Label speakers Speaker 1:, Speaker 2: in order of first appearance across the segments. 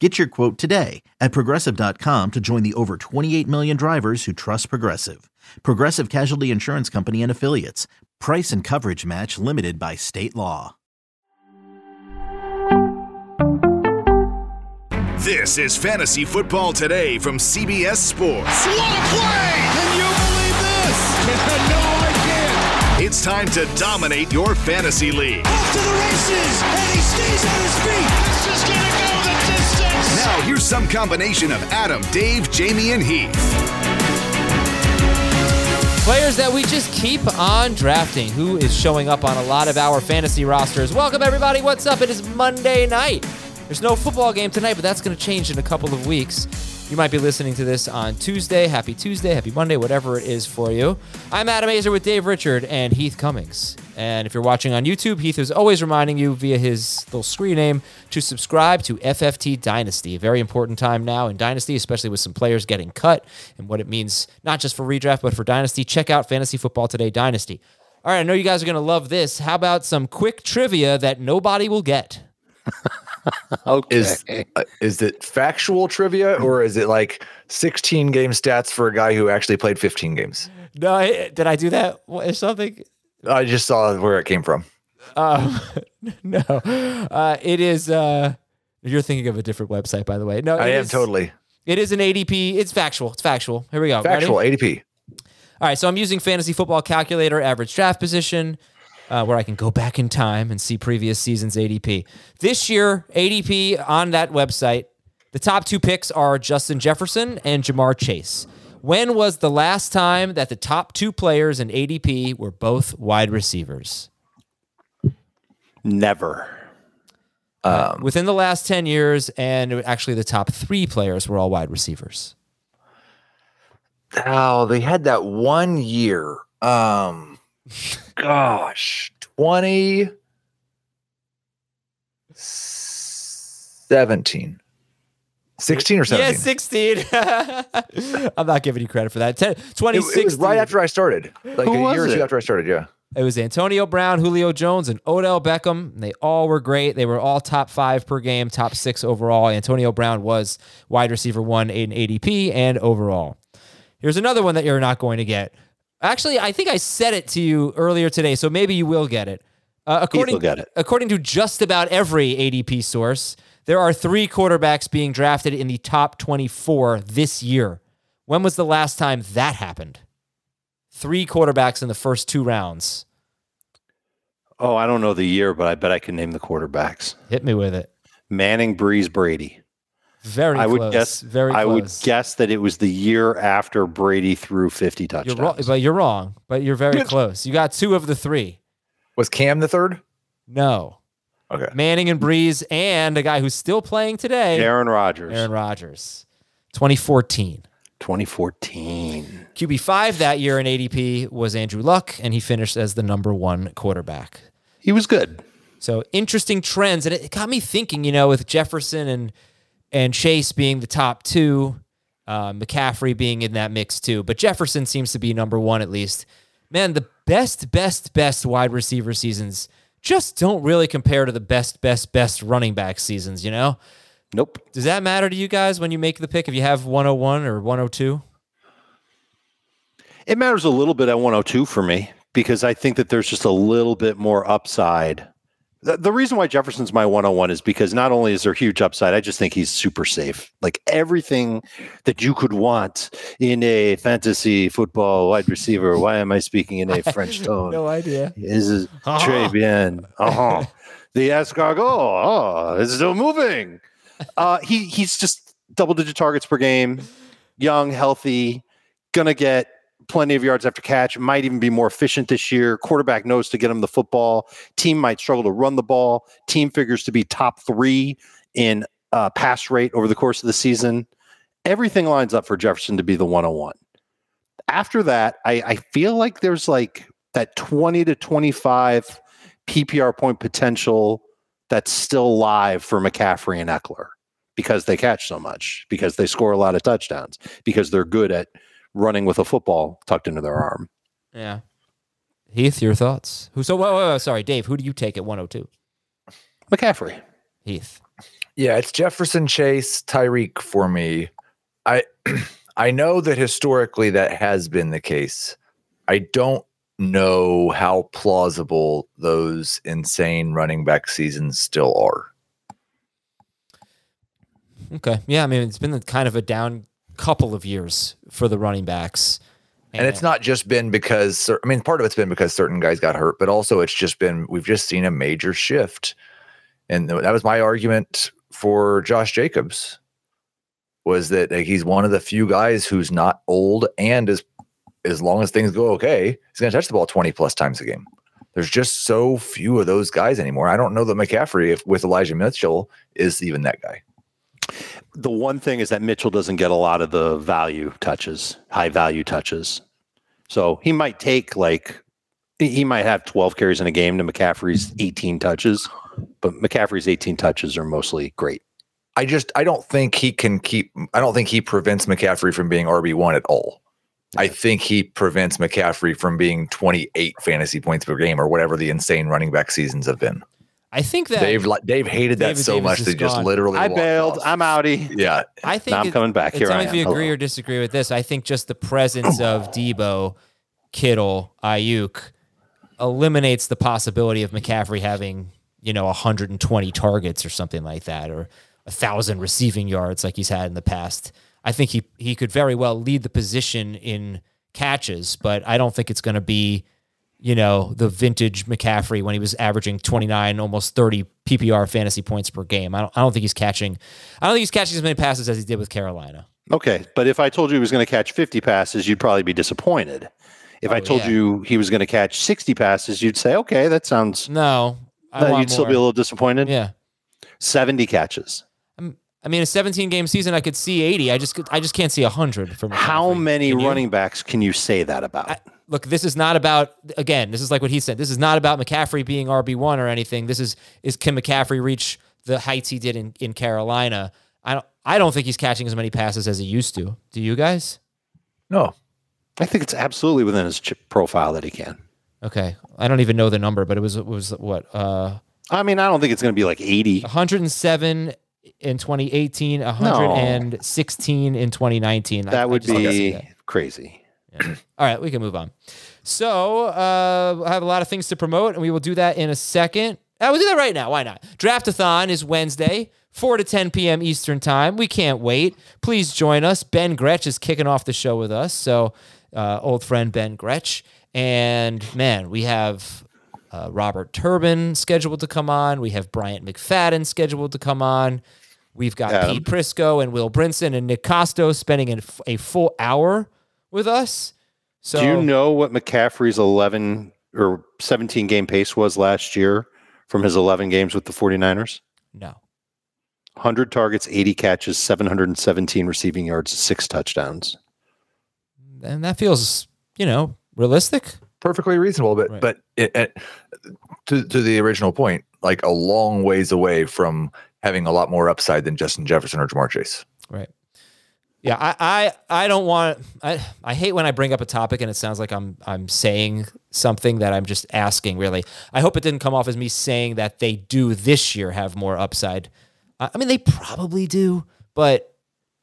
Speaker 1: Get your quote today at progressive.com to join the over 28 million drivers who trust Progressive. Progressive Casualty Insurance Company and Affiliates. Price and coverage match limited by state law.
Speaker 2: This is Fantasy Football Today from CBS Sports.
Speaker 3: What a play! Can you believe this? no, I can't.
Speaker 2: It's time to dominate your fantasy league.
Speaker 3: Off to the races, and he stays on his feet. This is gonna go the distance.
Speaker 2: Now, here's some combination of Adam, Dave, Jamey, and Heath.
Speaker 4: Players that we just keep on drafting. Who is showing up on a lot of our fantasy rosters? Welcome, everybody. What's up? It is Monday night. There's no football game tonight, but that's going to change in a couple of weeks. You might be listening to this on Tuesday. Happy Tuesday, happy Monday, whatever it is for you. I'm Adam Aizer with Dave Richard and Heath Cummings. And if you're watching on YouTube, Heath is always reminding you via his little screen name to subscribe to FFT Dynasty. A very important time now in Dynasty, especially with some players getting cut and what it means not just for redraft, but for Dynasty. Check out Fantasy Football Today Dynasty. All right, I know you guys are going to love this. How about some quick trivia that nobody will get?
Speaker 5: Okay.
Speaker 6: Is uh, is it factual trivia or is it like 16 game stats for a guy who actually played 15 games?
Speaker 4: No, I- did I do that or something?
Speaker 6: I just saw where it came from.
Speaker 4: Um, no, uh, it is. Uh, you're thinking of a different website, by the way. No,
Speaker 6: I am
Speaker 4: is-
Speaker 6: totally
Speaker 4: It is an ADP. It's factual. It's factual. Here we go. Ready?
Speaker 6: factual ADP.
Speaker 4: All right, so I'm using fantasy football calculator average draft position, uh, where I can go back in time and see previous seasons ADP. This year, ADP on that website, the top two picks are Justin Jefferson and Ja'Marr Chase. When was the last time that the top two players in ADP were both wide receivers?
Speaker 5: Never.
Speaker 4: Within the last 10 years, and actually the top three players were all wide receivers.
Speaker 6: Oh, they had that one year. Um, gosh, 20 17. 16 or 17.
Speaker 4: Yeah, 16. I'm not giving you credit for that. 10, 2016.
Speaker 6: it was right after I started. Like
Speaker 5: Who
Speaker 6: a year or two
Speaker 5: it?
Speaker 6: after I started, yeah.
Speaker 4: It was Antonio Brown, Julio Jones, and Odell Beckham. They all were great. They were all top five per game, top six overall. Antonio Brown was wide receiver one in ADP and overall. Here's another one that you're not going to get. Actually, I think I said it to you earlier today, so maybe you will get it. Uh, according,
Speaker 5: will get it.
Speaker 4: according to just about every ADP source, there are three quarterbacks being drafted in the top 24 this year. When was the last time that happened? Three quarterbacks in the first two rounds.
Speaker 5: Oh, I don't know the year, but I bet I can name the quarterbacks.
Speaker 4: Hit me with it.
Speaker 5: Manning, Brees, Brady.
Speaker 4: Very
Speaker 5: I would guess.
Speaker 4: Very
Speaker 5: I would guess that it was the year after Brady threw 50
Speaker 4: You're
Speaker 5: touchdowns.
Speaker 4: wrong, but you're wrong. But you're very close. You got two of the three.
Speaker 6: Was Cam the third?
Speaker 4: No.
Speaker 6: Okay.
Speaker 4: Manning and Brees, and a guy who's still playing today,
Speaker 5: Aaron Rodgers,
Speaker 4: Aaron Rodgers. 2014.
Speaker 5: 2014.
Speaker 4: QB5 that year in ADP was Andrew Luck, and he finished as the number one quarterback.
Speaker 5: He was good.
Speaker 4: So interesting trends, and it got me thinking. You know, with Jefferson and and Chase being the top two, uh, McCaffrey being in that mix too, but Jefferson seems to be number one at least. Man, the best, best, best wide receiver seasons just don't really compare to the best, best, best running back seasons. You know,
Speaker 5: Nope.
Speaker 4: does that matter to you guys when you make the pick? If you have 101 or 102,
Speaker 5: It matters a little bit at 102 for me because I think that there's just a little bit more upside The, the reason why Jefferson's my 101 is because not only is there huge upside, I just think he's super safe. Like everything that you could want in a fantasy football wide receiver. Why am I speaking in a French tone?
Speaker 4: no idea.
Speaker 5: Is
Speaker 4: Uh-huh.
Speaker 5: très bien. Uh-huh. the escargot. Oh, it's still moving. Uh, he he's just double digit targets per game, young, healthy, gonna get plenty of yards after catch. Might even be more efficient this year. Quarterback knows to get him the football. Team might struggle to run the ball. Team figures to be top three in uh, pass rate over the course of the season. Everything lines up for Jefferson to be the 101. After that, I, I feel like there's like that 20 to 25 PPR point potential that's still live for McCaffrey and Ekeler because they catch so much, because they score a lot of touchdowns, because they're good at running with a football tucked into their arm.
Speaker 4: Yeah. Heath, your thoughts? Who? So, whoa, whoa, whoa, sorry, Dave. Who do you take at 102?
Speaker 5: McCaffrey.
Speaker 4: Heath.
Speaker 6: Yeah, it's Jefferson Chase, Tyreek for me. I I know that historically that has been the case. I don't know how plausible those insane running back seasons still are.
Speaker 4: Okay. Yeah, I mean, it's been kind of a down couple of years for the running backs.
Speaker 6: And it's not just been because I mean part of it's been because certain guys got hurt, but also it's just been we've just seen a major shift. And that was my argument for Josh Jacobs was that he's one of the few guys who's not old and as as long as things go okay, he's going to touch the ball 20 plus times a game. There's just so few of those guys anymore. I don't know that McCaffrey if with Elijah Mitchell is even that guy.
Speaker 5: The one thing is that Mitchell doesn't get a lot of the value touches, high value touches. So he might take like he- might have 12 carries in a game to McCaffrey's 18 touches, but McCaffrey's 18 touches are mostly great.
Speaker 6: I just I don't think he can keep I don't think he prevents McCaffrey from being RB1 at all. I think he prevents McCaffrey from being 28 fantasy points per game or whatever the insane running back seasons have been.
Speaker 4: I think that
Speaker 6: Dave li- Dave hated that
Speaker 4: David
Speaker 6: so
Speaker 4: Davis
Speaker 6: much
Speaker 4: is
Speaker 6: that he just
Speaker 4: gone.
Speaker 6: literally
Speaker 5: I bailed.
Speaker 6: off.
Speaker 5: I'm outie.
Speaker 6: yeah.
Speaker 4: I think
Speaker 5: Now I'm
Speaker 4: it-
Speaker 5: coming back. Here
Speaker 4: tell
Speaker 5: I
Speaker 4: me if you agree
Speaker 5: Hello.
Speaker 4: or disagree with this. I think just the presence of Deebo, Kittle, Aiyuk eliminates the possibility of McCaffrey having, you know, 120 targets or something like that, or a thousand receiving yards like he's had in the past. I think he he could very well lead the position in catches, but I don't think it's going to be, you know, the vintage McCaffrey when he was averaging 29, almost 30 PPR fantasy points per game. I don't, I don't think he's catching, I don't think he's catching as many passes as he did with Carolina.
Speaker 5: Okay, but if I told you he was going to catch 50 passes, you'd probably be disappointed. If I
Speaker 4: Oh,
Speaker 5: told
Speaker 4: yeah.
Speaker 5: you he was going to catch 60 passes, you'd say, "Okay, that sounds."
Speaker 4: No, I
Speaker 5: No, you'd still be a little disappointed.
Speaker 4: Yeah,
Speaker 5: 70 catches.
Speaker 4: I mean, a 17 game season, I could see 80. I just, I just can't see 100 from
Speaker 5: How many running backs can you say that about?
Speaker 4: I, look, this is not about. Again, this is like what he said. This is not about McCaffrey being RB one or anything. This is is can McCaffrey reach the heights he did in in Carolina? I don't. I don't think he's catching as many passes as he used to. Do you guys?
Speaker 6: No.
Speaker 5: I think it's absolutely within his chip profile that he can.
Speaker 4: Okay, I don't even know the number, but it was it was what uh
Speaker 5: I mean, I don't think it's going to be like 80.
Speaker 4: 107 in 2018, 116 in 2019. I- I
Speaker 5: That would
Speaker 4: just
Speaker 5: be
Speaker 4: that.
Speaker 5: crazy.
Speaker 4: All right, we can move on. So uh, I have a lot of things to promote, and we will do that in a second. I will do that right now. Why not? Draftathon is Wednesday, 4 to 10 p.m. Eastern Time. We can't wait. Please join us. Ben Gretch is kicking off the show with us. So, uh, old friend Ben Gretch. And man, we have uh, Robert Turbin scheduled to come on. We have Bryant McFadden scheduled to come on. We've got
Speaker 5: Adam.
Speaker 4: Pete Prisco and Will Brinson and Nick Costo spending a, a full hour with us. So
Speaker 5: Do you know what McCaffrey's 11 or 17 game pace was last year from his 11 games with the 49ers?
Speaker 4: no.
Speaker 5: 100 targets, 80 catches, 717 receiving yards, six touchdowns.
Speaker 4: And that feels, you know, realistic.
Speaker 6: perfectly reasonable, but
Speaker 4: Right.
Speaker 6: but it, it, to to the original point, like a long ways away from having a lot more upside than Justin Jefferson or Ja'Marr Chase.
Speaker 4: Right. Yeah, I, I, I don't want I, I hate when I bring up a topic and it sounds like I'm I'm saying something that I'm just asking really. I hope it didn't come off as me saying that they do this year have more upside. I I mean they probably do, but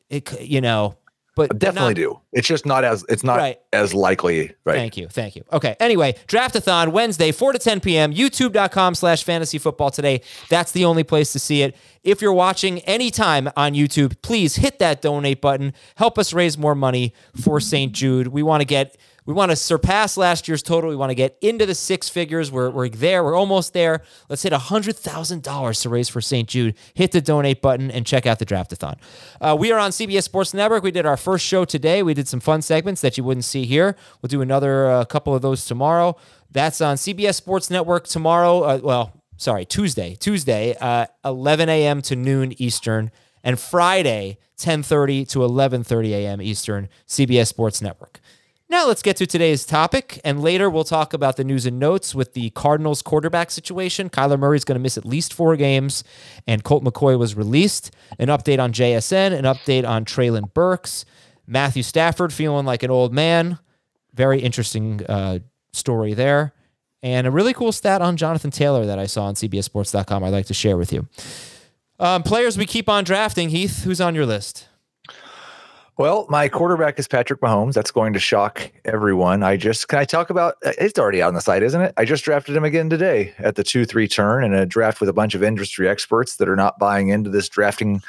Speaker 4: it you know, but
Speaker 6: Definitely
Speaker 4: not-
Speaker 6: do. It's just not as it's not
Speaker 4: Right.
Speaker 6: as likely, right?
Speaker 4: Thank you. Thank you. Okay. Anyway, Draftathon Wednesday, 4 to 10 p.m. YouTube.com slash fantasy football today. That's the only place to see it. If you're watching anytime on YouTube, please hit that donate button. Help us raise more money for St. Jude. We want to get we want to surpass last year's total. We want to get into the six figures. We're, we're there. We're almost there. Let's hit $100,000 to raise for St. Jude. Hit the donate button and check out the Draftathon. Uh, we are on CBS Sports Network. We did our first show today. We did some fun segments that you wouldn't see here. We'll do another uh, couple of those tomorrow. That's on CBS Sports Network tomorrow. Uh, well, sorry, Tuesday. Tuesday, uh, 11 a.m. to noon Eastern, and Friday, 10:30 to 11:30 a.m. Eastern. CBS Sports Network. Now let's get to today's topic, and later we'll talk about the news and notes with the Cardinals quarterback situation. Kyler Murray's going to miss at least four games, and Colt McCoy was released. An update on JSN, an update on Treylon Burks, Matthew Stafford feeling like an old man. Very interesting uh, story there, and a really cool stat on Jonathan Taylor that I saw on CBSSports.com. I'd like to share with you. Um, players we keep on drafting. Heath, who's on your list?
Speaker 6: Well, my quarterback is Patrick Mahomes. That's going to shock everyone. I just can I talk about uh, it's already out on the site, isn't it? I just drafted him again today at the 2-3 turn in a draft with a bunch of industry experts that are not buying into this drafting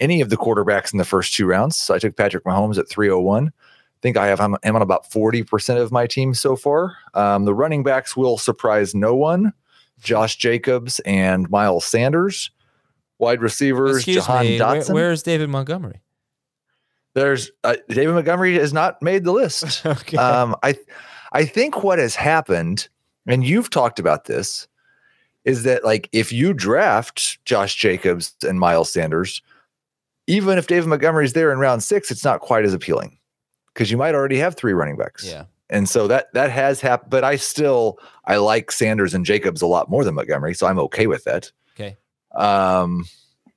Speaker 6: any of the quarterbacks in the first two rounds. So I took Patrick Mahomes at 301. I think I have him, on about 40% of my team so far. Um, the running backs will surprise no one. Josh Jacobs and Miles Sanders. Wide receivers,
Speaker 4: Excuse
Speaker 6: Jahan
Speaker 4: me. Where,
Speaker 6: Dotson.
Speaker 4: where's David Montgomery?
Speaker 6: There's uh, David Montgomery has not made the list.
Speaker 4: Okay.
Speaker 6: Um, I I think what has happened, and you've talked about this, is that like if you draft Josh Jacobs and Miles Sanders, even if David Montgomery's there in round six, it's not quite as appealing because you might already have three running backs.
Speaker 4: yeah.
Speaker 6: And so that that has happened, but I still I like Sanders and Jacobs a lot more than Montgomery, so I'm okay with that.
Speaker 4: Okay.
Speaker 6: Um,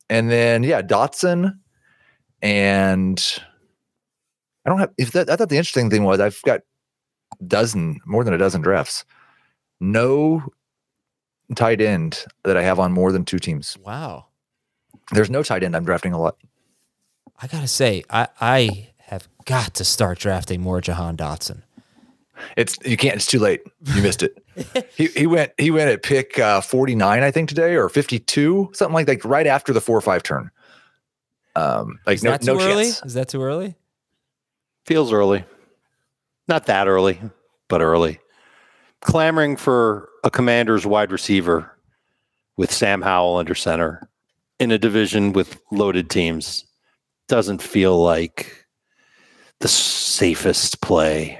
Speaker 6: and then yeah, Dotson, and I don't have. If that, I thought the interesting thing was I've got dozen more than a dozen drafts, no tight end that I have on more than two teams.
Speaker 4: Wow.
Speaker 6: There's no tight end I'm drafting a lot.
Speaker 4: I gotta say, I I have got to start drafting more Jahan Dotson.
Speaker 6: It's you can't. It's too late. You missed it. he he went he went at pick uh, 49 I think today or 52 something like that, right after the four or five turn. Um, like
Speaker 4: Is
Speaker 6: no
Speaker 4: that too
Speaker 6: no
Speaker 4: early?
Speaker 6: chance.
Speaker 4: Is that too early?
Speaker 5: Feels early. Not that early, but early. Clamoring for a commander's wide receiver with Sam Howell under center in a division with loaded teams doesn't feel like the safest play.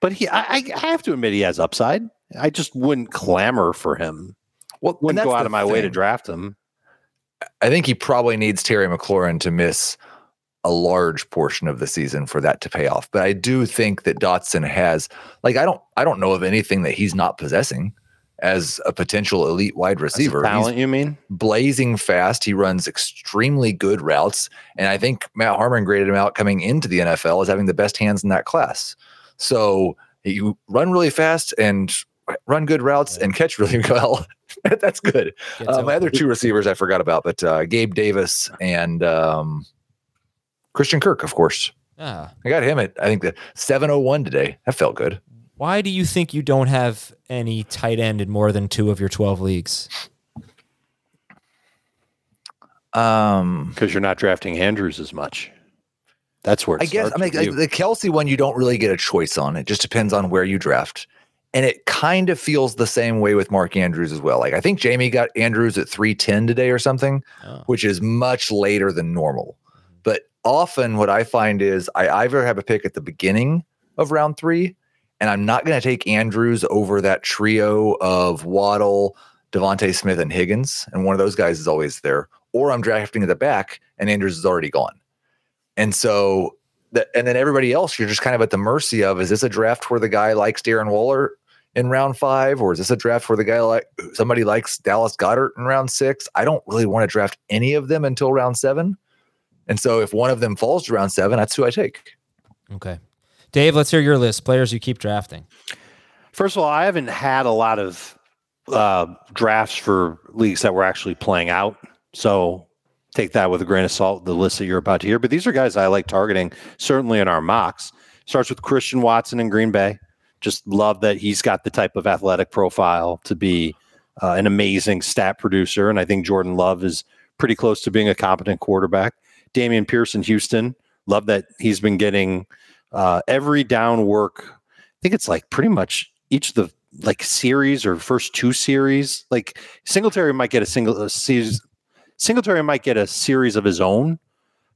Speaker 5: But he, I, I I have to admit, he has upside. I just wouldn't clamor for him.
Speaker 6: Well,
Speaker 5: Wouldn't go out of my way to draft him.
Speaker 6: I think he probably needs Terry McLaurin to miss a large portion of the season for that to pay off. But I do think that Dotson has like I don't I don't know of anything that he's not possessing as a potential elite wide receiver. He's
Speaker 5: talent, you mean?
Speaker 6: blazing fast. He runs extremely good routes. And I think Matt Harmon graded him out coming into the NFL as having the best hands in that class. So you run really fast and run good routes and catch really well. That's good. Uh, my other two receivers I forgot about, but uh, Gabe Davis and um, Christian Kirk, of course.
Speaker 4: Ah.
Speaker 6: I got him at I think the 701 today. That felt good.
Speaker 4: Why do you think you don't have any tight end in more than two of your 12 leagues?
Speaker 6: Um,
Speaker 5: Because you're not drafting Andrews as much. That's where it
Speaker 6: I guess I mean like, the Kelce one you don't really get a choice on. It just depends on where you draft. And it kind of feels the same way with Mark Andrews as well. Like I think Jamey got Andrews at 310 today or something,
Speaker 4: Oh.
Speaker 6: which is much later than normal. But often what I find is I either have a pick at the beginning of round three, and I'm not going to take Andrews over that trio of Waddle, DeVonta Smith, and Higgins. And one of those guys is always there. Or I'm drafting at the back and Andrews is already gone. And so that and then everybody else, you're just kind of at the mercy of is this a draft where the guy likes Darren Waller in round five, or is this a draft where the guy like somebody likes Dallas Goedert in round six? I don't really want to draft any of them until round seven. And so if one of them falls to round seven, that's who I take.
Speaker 4: Okay. Dave, let's hear your list. Players you keep drafting.
Speaker 5: First of all, I haven't had a lot of uh, drafts for leagues that were actually playing out. So take that with a grain of salt, the list that you're about to hear. But these are guys I like targeting, certainly in our mocks. Starts with Christian Watson in Green Bay. Just love that he's got the type of athletic profile to be uh, an amazing stat producer. And I think Jordan Love is pretty close to being a competent quarterback. Dameon Pearson, Houston, Love that he's been getting uh, every down work. I think it's like pretty much each of the like series or first two series. Like Singletary might get a single a series. Singletary might get a series of his own,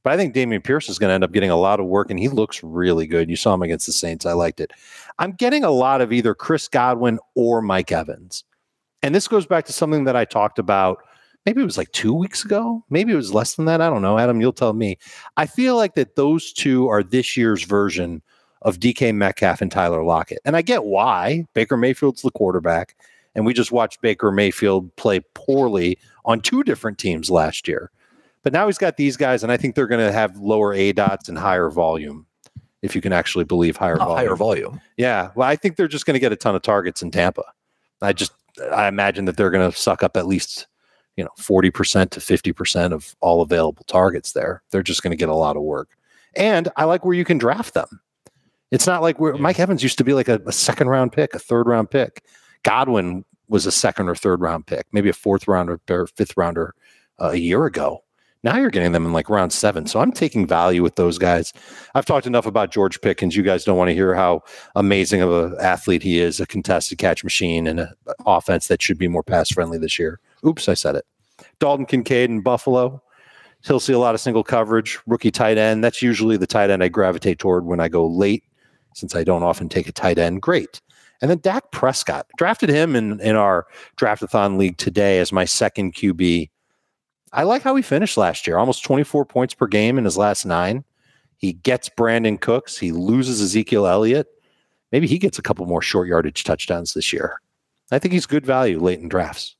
Speaker 5: but I think Dameon Pierce is going to end up getting a lot of work, and he looks really good. You saw him against the Saints. I liked it. I'm getting a lot of either Chris Godwin or Mike Evans. And this goes back to something that I talked about. Maybe it was like two weeks ago. Maybe it was less than that. I don't know. Adam, you'll tell me. I feel like that those two are this year's version of DK Metcalf and Tyler Lockett. And I get why. Baker Mayfield's the quarterback. And we just watched Baker Mayfield play poorly on two different teams last year. But now he's got these guys, and I think they're going to have lower A dots and higher volume, if you can actually believe higher
Speaker 6: Not
Speaker 5: volume.
Speaker 6: higher volume.
Speaker 5: Yeah. Well, I think they're just going to get a ton of targets in Tampa. I just, I imagine that they're going to suck up at least, you know, 40% to 50% of all available targets there. They're just going to get a lot of work. And I like where you can draft them. It's not like where Mike Evans used to be like a, a second round pick, a third round pick. Godwin was a second or third round pick, maybe a fourth rounder or fifth rounder uh, a year ago. Now you're getting them in like round seven. So I'm taking value with those guys. I've talked enough about George Pickens. You guys don't want to hear how amazing of an athlete he is, a contested catch machine and an offense that should be more pass friendly this year. Oops, I said it. Dalton Kincaid in Buffalo. He'll see a lot of single coverage, rookie tight end. That's usually the tight end I gravitate toward when I go late, since I don't often take a tight end. Great. And then Dak Prescott drafted him in, in our draftathon league today as my second QB. I like how he finished last year, almost 24 points per game in his last nine. He gets Brandin Cooks. He loses Ezekiel Elliott. Maybe he gets a couple more short yardage touchdowns this year. I think he's good value late in drafts.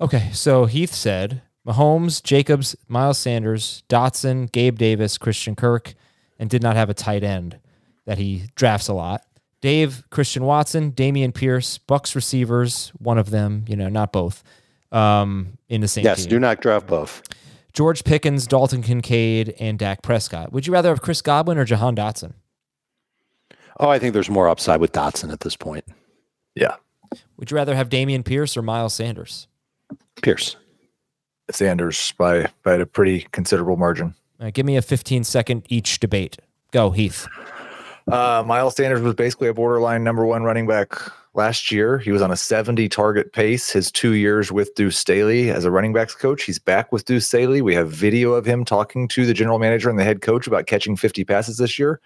Speaker 4: Okay, so Heath said Mahomes, Jacobs, Miles Sanders, Dotson, Gabe Davis, Christian Kirk, and did not have a tight end that he drafts a lot. Dave, Christian Watson, Dameon Pierce, Bucks receivers, one of them, you know, not both, um, in the same
Speaker 5: Yes,
Speaker 4: team.
Speaker 5: do not draft both.
Speaker 4: George Pickens, Dalton Kincaid, and Dak Prescott. Would you rather have Chris Godwin or Jahan Dotson?
Speaker 5: Oh, I think there's more upside with Dotson at this point.
Speaker 6: Yeah.
Speaker 4: Would you rather have Dameon Pierce or Miles Sanders?
Speaker 5: Pierce.
Speaker 6: Sanders by by a pretty considerable margin.
Speaker 4: All right, give me a 15 second each debate. Go, Heath.
Speaker 6: Uh, Miles Sanders was basically a borderline number one running back last year. He was on a 70 target pace his two years with Deuce Staley as a running backs coach. He's back with Deuce Staley. We have video of him talking to the general manager and the head coach about catching 50 passes this year.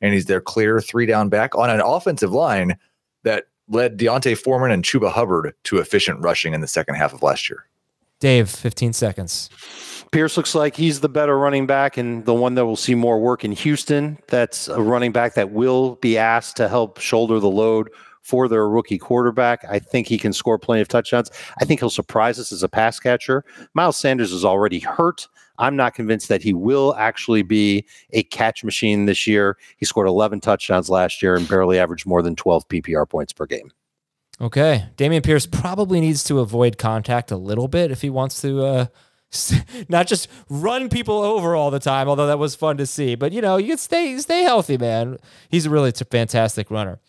Speaker 6: And he's their clear three down back on an offensive line that led D'Onta Foreman and Chuba Hubbard to efficient rushing in the second half of last year.
Speaker 4: Dave, 15 seconds.
Speaker 5: Pierce looks like he's the better running back and the one that will see more work in Houston. That's a running back that will be asked to help shoulder the load for their rookie quarterback. I think he can score plenty of touchdowns. I think he'll surprise us as a pass catcher. Miles Sanders is already hurt. I'm not convinced that he will actually be a catch machine this year. He scored 11 touchdowns last year and barely averaged more than 12 PPR points per game.
Speaker 4: Okay. Dameon Pierce probably needs to avoid contact a little bit if he wants to uh, not just run people over all the time, although that was fun to see. But, you know, you can stay, stay healthy, man. He's a really fantastic runner.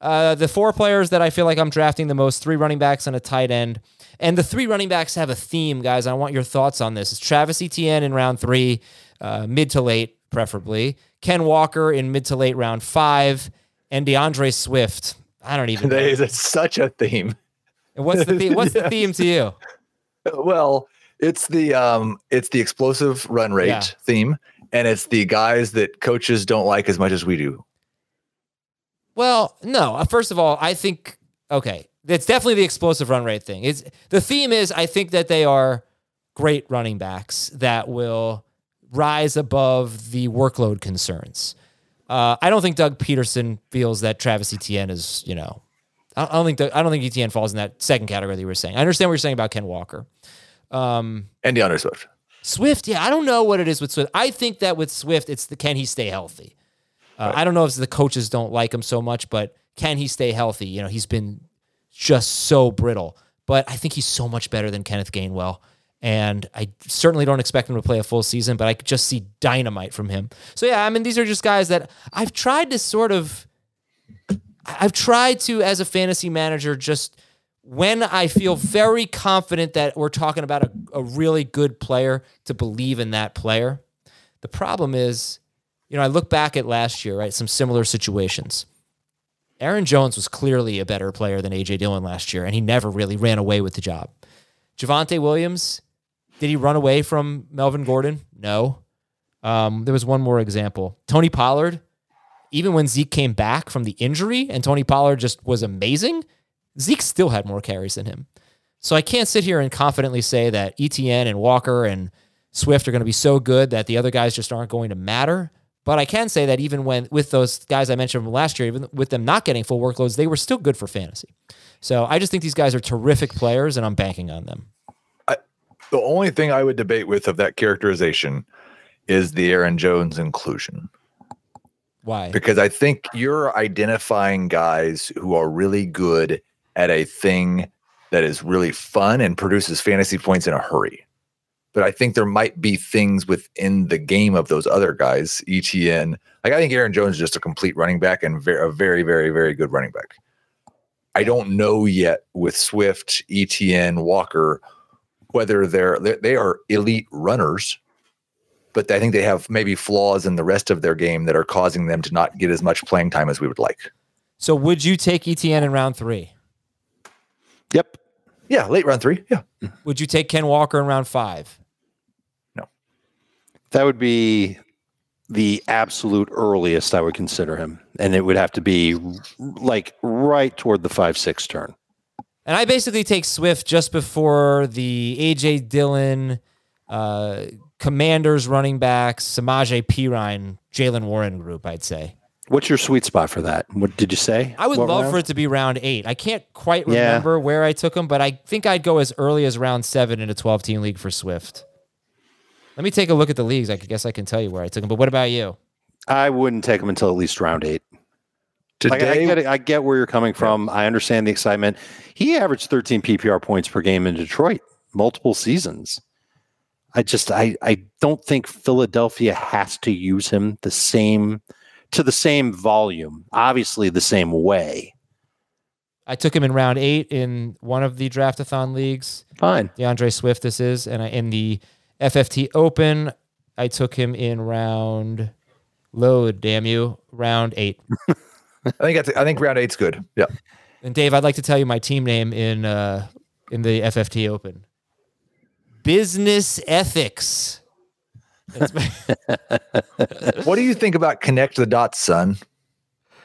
Speaker 4: Uh, the four players that I feel like I'm drafting the most three running backs and a tight end. And the three running backs have a theme, guys. I want your thoughts on this. It's Travis Etienne in round three, uh, mid to late, preferably. Ken Walker in mid to late round five, and DeAndre Swift. I don't even know.
Speaker 6: Is such a theme.
Speaker 4: And what's the theme? What's the theme to you?
Speaker 6: Well, it's the um it's the explosive run rate
Speaker 4: Yeah.
Speaker 6: theme and it's the guys that coaches don't like as much as we do.
Speaker 4: Well, no. Uh, First of all, I think okay, it's definitely the explosive run rate thing. It's the theme is I think that they are great running backs that will rise above the workload concerns. Uh, I don't think Doug Pederson feels that Travis Etienne is, you know, I don't think Doug- I don't think Etienne falls in that second category that you were saying. I understand what you're saying about Ken Walker. Um,
Speaker 6: And DeAndre Swift.
Speaker 4: Swift, yeah, I don't know what it is with Swift. I think that with Swift, it's the can he stay healthy. Uh, I don't know if the coaches don't like him so much, but can he stay healthy? You know, he's been just so brittle. But I think he's so much better than Kenneth Gainwell, And I certainly don't expect him to play a full season, but I could just see dynamite from him. So yeah, I mean, these are just guys that I've tried to sort of, I've tried to, as a fantasy manager, just when I feel very confident that we're talking about a, a really good player, to believe in that player. The problem is, you know, I look back at last year, right? Some similar situations. Aaron Jones was clearly a better player than AJ Dillon last year, and he never really ran away with the job. Javonte Williams, did he run away from Melvin Gordon? No. Um, there was one more example. Tony Pollard, even when Zeke came back from the injury and Tony Pollard just was amazing, Zeke still had more carries than him. So I can't sit here and confidently say that Etienne and Walker and Swift are going to be so good that the other guys just aren't going to matter. But I can say that even when with those guys I mentioned from last year, even with them not getting full workloads, they were still good for fantasy. So I just think these guys are terrific players, and I'm banking on them.
Speaker 6: The only thing I would debate with of that characterization is the Aaron Jones inclusion.
Speaker 4: Why?
Speaker 6: Because I think you're identifying guys who are really good at a thing that is really fun and produces fantasy points in a hurry. But I think there might be things within the game of those other guys, Etienne. Like I think Aaron Jones is just a complete running back and very, a very, very, very good running back. I don't know yet with Swift, Etienne, Walker, whether they're they they are elite runners, but I think they have maybe flaws in the rest of their game that are causing them to not get as much playing time as we would like.
Speaker 4: So would you take Etienne in round three?
Speaker 5: Yep.
Speaker 6: Yeah, late round three. Yeah.
Speaker 4: Would you take Ken Walker in round five? No.
Speaker 5: That would be the absolute earliest I would consider him. And it would have to be like right toward the five six turn.
Speaker 4: And I basically take Swift just before the AJ Dillon, uh, Commanders running backs, Samaje Perine, Jaylen Warren group, I'd say.
Speaker 5: What's your sweet spot for that? What did you say?
Speaker 4: I would
Speaker 5: What
Speaker 4: love
Speaker 5: round?
Speaker 4: for it to be round eight. I can't quite
Speaker 5: Yeah.
Speaker 4: remember where I took him, but I think I'd go as early as round seven in a 12 team league for Swift. Let me take a look at the leagues. I guess I can tell you where I took him. But what about you?
Speaker 5: I wouldn't take him until at least round eight. Like, I,
Speaker 6: Today,
Speaker 5: get it, I get where you're coming from. I understand the excitement. He averaged 13 PPR points per game in Detroit multiple seasons. I just I I don't think Philadelphia has to use him the same to the same volume, obviously the same way.
Speaker 4: I took him in round eight in one of the draftathon leagues.
Speaker 5: Fine.
Speaker 4: DeAndre Swift, this is. And I, in the FFT Open, I took him in round load, damn you, round eight.
Speaker 6: I think that's, I think round eight's good. Yeah.
Speaker 4: And Dave, I'd like to tell you my team name in uh, in the FFT Open. Business ethics.
Speaker 6: What do you think about connect the dots, son?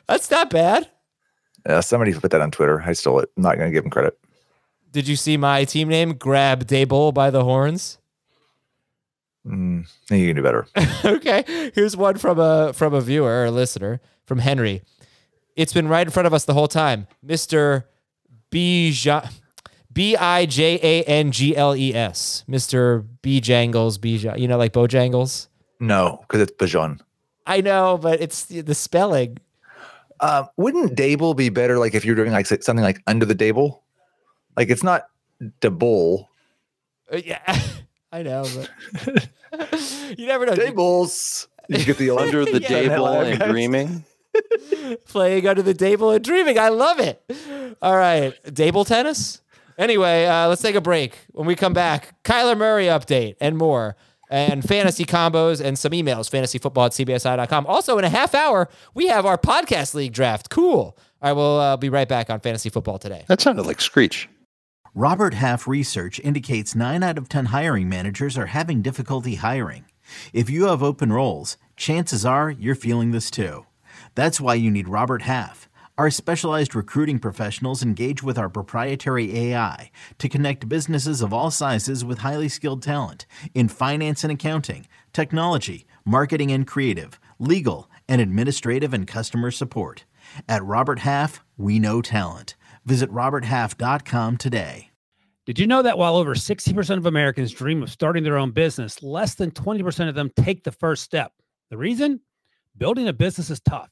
Speaker 4: that's not bad.
Speaker 6: Uh, somebody put that on Twitter. I stole it. I'm not going to give him credit.
Speaker 4: Did you see my team name? Grab Dable by the horns.
Speaker 6: Mm, you can do better.
Speaker 4: okay. Here's one from a from a viewer or a listener from Henry. It's been right in front of us the whole time. Mr. B B I J A N G L E S. Mr. B Jangles, B you know, like Bojangles.
Speaker 6: No, because it's Bajon.
Speaker 4: I know, but it's the spelling.
Speaker 6: Um, wouldn't Dable be better? Like if you're doing like something like under the Dable, like it's not Dable.
Speaker 4: Uh, yeah, I know, but you never know.
Speaker 6: Dables. You get the
Speaker 5: Under the
Speaker 4: Yeah.
Speaker 5: table and
Speaker 6: guys.
Speaker 5: dreaming.
Speaker 4: playing under the Dable and dreaming. I love it. All right, Dable tennis. Anyway, uh, let's take a break. When we come back, Kyler Murray update and more, and fantasy combos and some emails. Fantasyfootball at cbsi.com. Also, in a half hour, we have our podcast league draft. Cool. All right, we'll uh, be right back on fantasy football today.
Speaker 5: That sounded like Screech.
Speaker 1: Robert Half research indicates 9 out of 10 hiring managers are having difficulty hiring. If you have open roles, chances are you're feeling this too. That's why you need Robert Half. Our specialized recruiting professionals engage with our proprietary AI to connect businesses of all sizes with highly skilled talent in finance and accounting, technology, marketing and creative, legal, and administrative and customer support. At Robert Half, we know talent. Visit RobertHalf.com today.
Speaker 7: Did you know that while over 60% of Americans dream of starting their own business, less than 20% of them take the first step? The reason? Building a business is tough.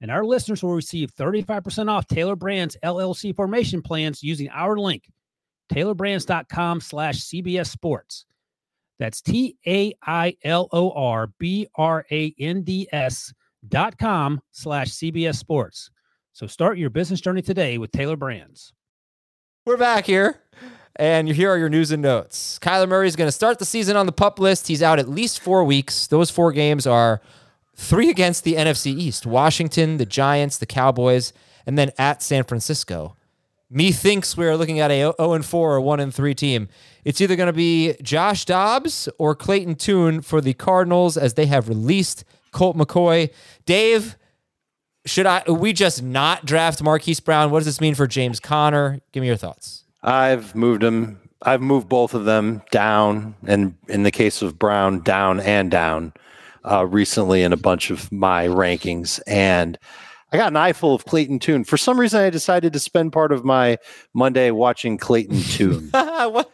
Speaker 7: And our listeners will receive 35% off Tailor Brands LLC formation plans using our link, tailorbrands.com slash CBS Sports. That's T A I L O R B R A N D S dot com slash CBS Sports. So start your business journey today with Tailor Brands.
Speaker 4: We're back here, and here are your news and notes. Kyler Murray is going to start the season on the pup list. He's out at least four weeks. Those four games are three against the NFC East Washington, the Giants, the Cowboys, and then at San Francisco. Methinks we're looking at a 0 and 4 or 1 and 3 team. It's either going to be Josh Dobbs or Clayton Tune for the Cardinals as they have released Colt McCoy. Dave, should I we just not draft Marquise Brown? What does this mean for James Conner? Give me your thoughts.
Speaker 5: I've moved him. I've moved both of them down, and in the case of Brown, down and down uh, recently in a bunch of my rankings. And I got an eye full of Clayton Tune. For some reason, I decided to spend part of my Monday watching Clayton Tune.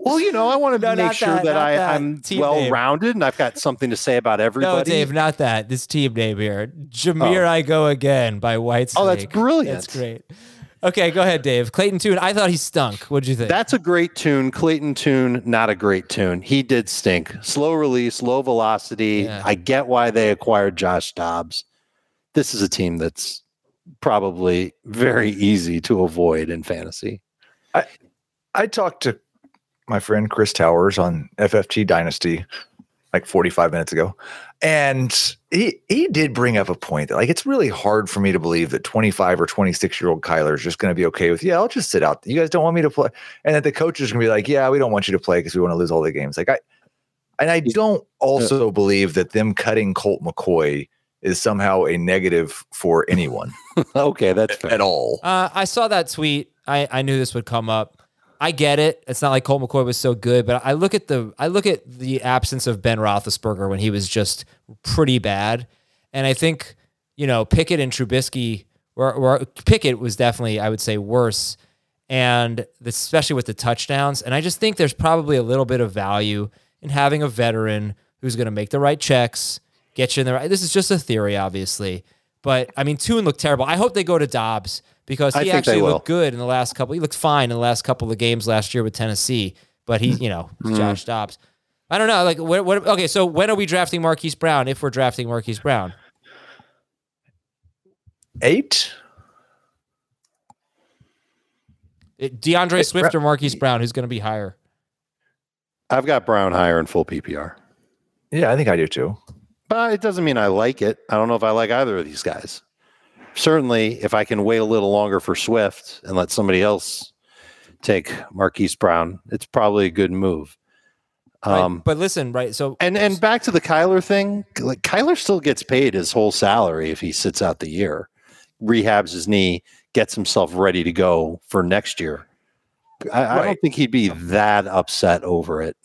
Speaker 5: Well, you know, I want to
Speaker 4: No,
Speaker 5: make sure
Speaker 4: that,
Speaker 5: that, I,
Speaker 4: that.
Speaker 5: I'm
Speaker 4: Team
Speaker 5: well rounded and I've got something to say about
Speaker 4: No,
Speaker 5: everybody.
Speaker 4: Dave, not that. This team name here. Jameer I Go Again by White
Speaker 5: Oh, that's brilliant.
Speaker 4: That's great. Okay, go ahead, Dave. Clayton Tune. I thought he stunk. What'd you think?
Speaker 5: That's a great tune. Clayton Tune, not a great tune. He did stink. Slow release, low velocity.
Speaker 4: Yeah.
Speaker 5: I get why they acquired Josh Dobbs. This is a team that's probably very easy to avoid in fantasy.
Speaker 6: I talked to my friend Chris Towers on FFT Dynasty like 45 minutes ago. And he he did bring up a point that like it's really hard for me to believe that 25 or 26 year old Kyler is just going to be okay with, yeah, I'll just sit out. You guys don't want me to play. And that the coach is going to be like, yeah, we don't want you to play because we want to lose all the games. Like I and I don't also believe that them cutting Colt McCoy is somehow a negative for anyone
Speaker 5: okay, that's fair.
Speaker 6: at all.
Speaker 4: Uh, I saw that tweet. I, I knew this would come up. I get it. It's not like Colt McCoy was so good, but I look at the I look at the absence of Ben Roethlisberger when he was just pretty bad, and I think you know Pickett and Trubisky were, Pickett was definitely I would say worse, and especially with the touchdowns. And I just think there's probably a little bit of value in having a veteran who's going to make the right checks, get you in the right. This is just a theory, obviously, but I mean, Tune looked terrible. I hope they go to Dobbs because he actually looked good in the last couple. He looked fine in the last couple of games last year with Tennessee, but he, you know,
Speaker 5: Mm.
Speaker 4: Josh Dobbs. I don't know. Like, what, what? Okay, so when are we drafting Marquise Brown? If we're drafting Marquise Brown,
Speaker 6: Eight?
Speaker 4: It- DeAndre Swift or Marquise Brown? Who's going to be higher?
Speaker 5: I've got Brown higher in full PPR.
Speaker 6: Yeah, I think I do too.
Speaker 5: But it doesn't mean I like it. I don't know if I like either of these guys. Certainly, if I can wait a little longer for Swift and let somebody else take Marquise Brown, it's probably a good move.
Speaker 4: Right?
Speaker 5: Um,
Speaker 4: but listen, right? So
Speaker 5: and and back to the Kyler thing, like Kyler still gets paid his whole salary if he sits out the year, rehabs his knee, gets himself ready to go for next year. I, I don't think he'd be that upset over it.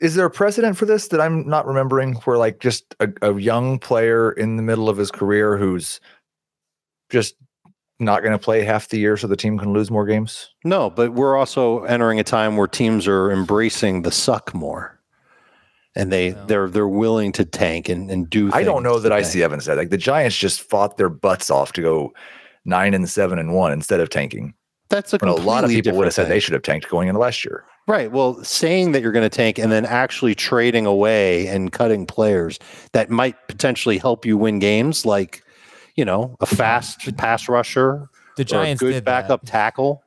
Speaker 6: Is there a precedent for this that I'm not remembering where like just a, a young player in the middle of his career who's just not going to play half the year so the team can lose more games?
Speaker 5: No, but we're also entering a time where teams are embracing the suck more. And they
Speaker 4: Yeah.
Speaker 5: they're they're willing to tank and, and do
Speaker 6: I don't know that
Speaker 5: to
Speaker 6: I see Evans said like the Giants just fought their butts off to go nine and seven and one instead of tanking.
Speaker 5: That's a,
Speaker 6: a lot of people would have
Speaker 5: different
Speaker 6: said they should have tanked going into last year.
Speaker 5: Right. Well, saying that you're going to tank and then actually trading away and cutting players that might potentially help you win games, like you know a fast pass rusher,
Speaker 4: the
Speaker 5: or a
Speaker 4: Giants
Speaker 5: good backup tackle.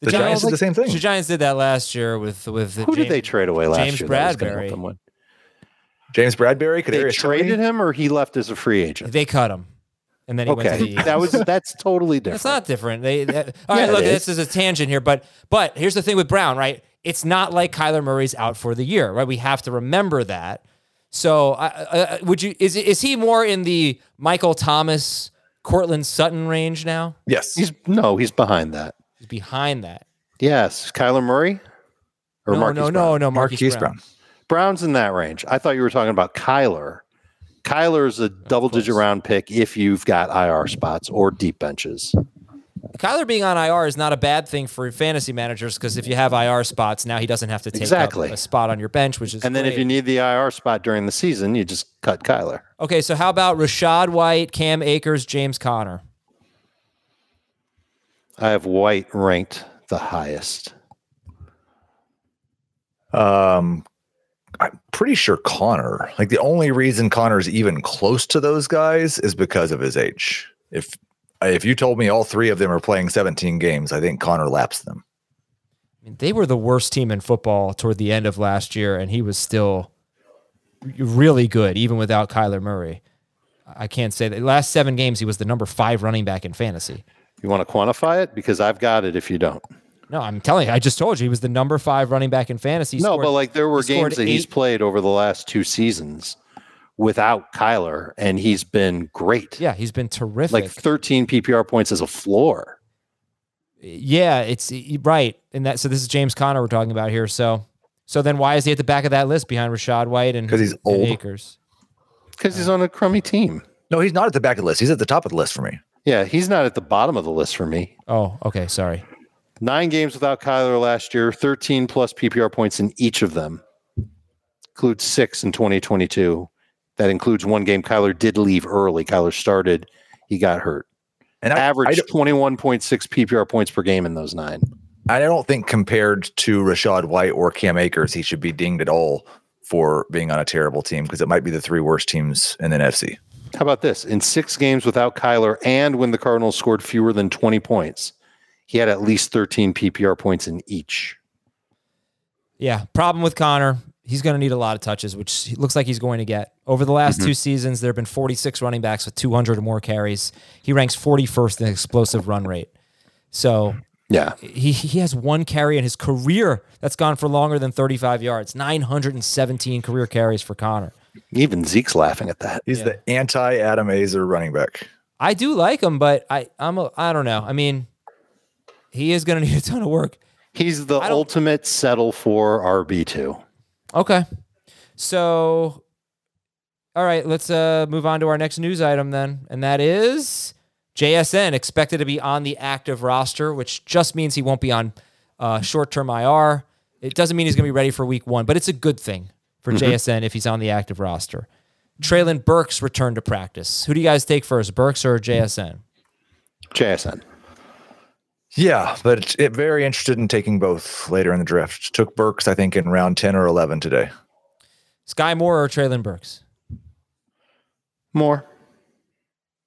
Speaker 6: The Giants did the same thing.
Speaker 4: The Giants did that last year with with
Speaker 5: Who did they trade away last
Speaker 4: James
Speaker 5: year? that Bradberry.
Speaker 6: James Bradberry,
Speaker 5: could
Speaker 6: They
Speaker 5: traded him, or he left as a free agent.
Speaker 4: They cut him, and then he went to the
Speaker 5: Okay,
Speaker 4: Eagles.
Speaker 5: that was that's totally different.
Speaker 4: It's not different. They, that- all
Speaker 5: Yeah,
Speaker 4: right, look,
Speaker 5: is.
Speaker 4: this is a tangent here, but but here's the thing with Brown, right? It's not like Kyler Murray's out for the year, right? We have to remember that. So, uh, uh, would you is is he more in the Michael Thomas, Courtland Sutton range now?
Speaker 6: Yes.
Speaker 5: He's no, he's behind that.
Speaker 4: He's behind that.
Speaker 5: Yes, Kyler Murray or
Speaker 4: no,
Speaker 5: Marquise
Speaker 4: no,
Speaker 5: Brown?
Speaker 4: no, no, Marquise,
Speaker 6: Marquise
Speaker 4: Brown.
Speaker 6: Brown.
Speaker 5: Brown's in that range. I thought you were talking about Kyler. Kyler's a double digit round pick if you've got IR spots or deep benches.
Speaker 4: Kyler being on IR is not a bad thing for fantasy managers because if you have IR spots, now he doesn't have to take
Speaker 5: Exactly.
Speaker 4: up a spot on your bench, which is
Speaker 5: And then if you need the IR spot during the season, you just cut Kyler.
Speaker 4: okay. So how about Rachaad White, Cam Akers, James Conner?
Speaker 5: I have White ranked the highest.
Speaker 6: Um, I'm pretty sure Conner. Like the only reason Conner's even close to those guys is because of his age. If if you told me all three of them are playing 17 games, I think Conner laps them.
Speaker 4: I mean, they were the worst team in football toward the end of last year, and he was still really good, even without Kyler Murray. I can't say that. Last seven games, he was the number five running back in fantasy.
Speaker 5: You want to quantify it? Because I've got it if you don't.
Speaker 4: No, I'm telling you, I just told you he was the number five running back in fantasy. He
Speaker 5: no,
Speaker 4: scored-
Speaker 5: but like there were games that he's played over the last two seasons without Kyler, and he's been great.
Speaker 4: Yeah, he's been terrific.
Speaker 5: Like 13 PPR points as a floor.
Speaker 4: yeah, it's right. And that so this is James Conner we're talking about here. So so then why is he at the back of that list behind Rachaad White and
Speaker 6: 'Cause he's
Speaker 4: and
Speaker 6: old.
Speaker 4: Akers?
Speaker 5: Because he's on a crummy team.
Speaker 6: No, he's not at the back of the list. He's at the top of the list for me.
Speaker 5: Yeah, he's not at the bottom of the list for me.
Speaker 4: Oh, okay, sorry.
Speaker 5: Nine games without Kyler last year, 13 plus PPR points in each of them. Includes six in 2022. That includes one game Kyler did leave early. Kyler started, he got hurt.
Speaker 6: And I, I,
Speaker 5: Averaged 21.6 PPR points per game in those nine.
Speaker 6: I don't think compared to Rachaad White or Cam Akers, he should be dinged at all for being on a terrible team because it might be the three worst teams in the NFC.
Speaker 5: How about this? In six games without Kyler and when the Cardinals scored fewer than 20 points, he had at least 13 PPR points in each.
Speaker 4: Yeah, problem with Conner. He's going to need a lot of touches, which he looks like he's going to get. Over the last mm-hmm. two seasons, there have been 46 running backs with 200 or more carries. He ranks 41st in explosive run rate. So
Speaker 5: Yeah.
Speaker 4: he he has one carry in his career that's gone for longer than 35 yards. 917 career carries for Conner.
Speaker 5: Even Zeke's laughing at that.
Speaker 6: He's the anti Adam Aizer running back.
Speaker 4: I do like him, but I I'm a, I don't know. I mean, he is going to need a ton of work.
Speaker 5: He's the ultimate settle for RB2.
Speaker 4: Okay. So all right, let's uh move on to our next news item then, and that is JSN expected to be on the active roster, which just means he won't be on uh, short-term IR. It doesn't mean he's going to be ready for week 1, but it's a good thing for JSN if he's on the active roster. Treylon Burks returned to practice. Who do you guys take first, Burks or JSN?
Speaker 5: JSN.
Speaker 6: Yeah, but it, it very interested in taking both later in the draft. Took Burks, I think, in round 10 or 11 today.
Speaker 4: Skyy Moore or Treylon Burks?
Speaker 5: More.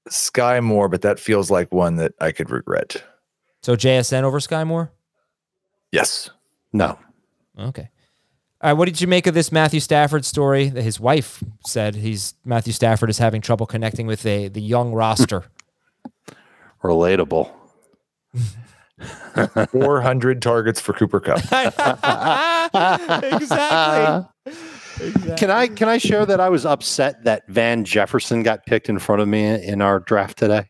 Speaker 6: Skyy Moore, but that feels like one that I could regret.
Speaker 4: So JSN over Skyy Moore?
Speaker 6: Yes.
Speaker 5: No.
Speaker 4: Okay. All right. What did you make of this Matthew Stafford story that his wife said he's Matthew Stafford is having trouble connecting with a, the young roster?
Speaker 5: Relatable.
Speaker 6: 400 targets for Cooper Kupp.
Speaker 4: exactly.
Speaker 5: Can I can I share that I was upset that Van Jefferson got picked in front of me in our draft today?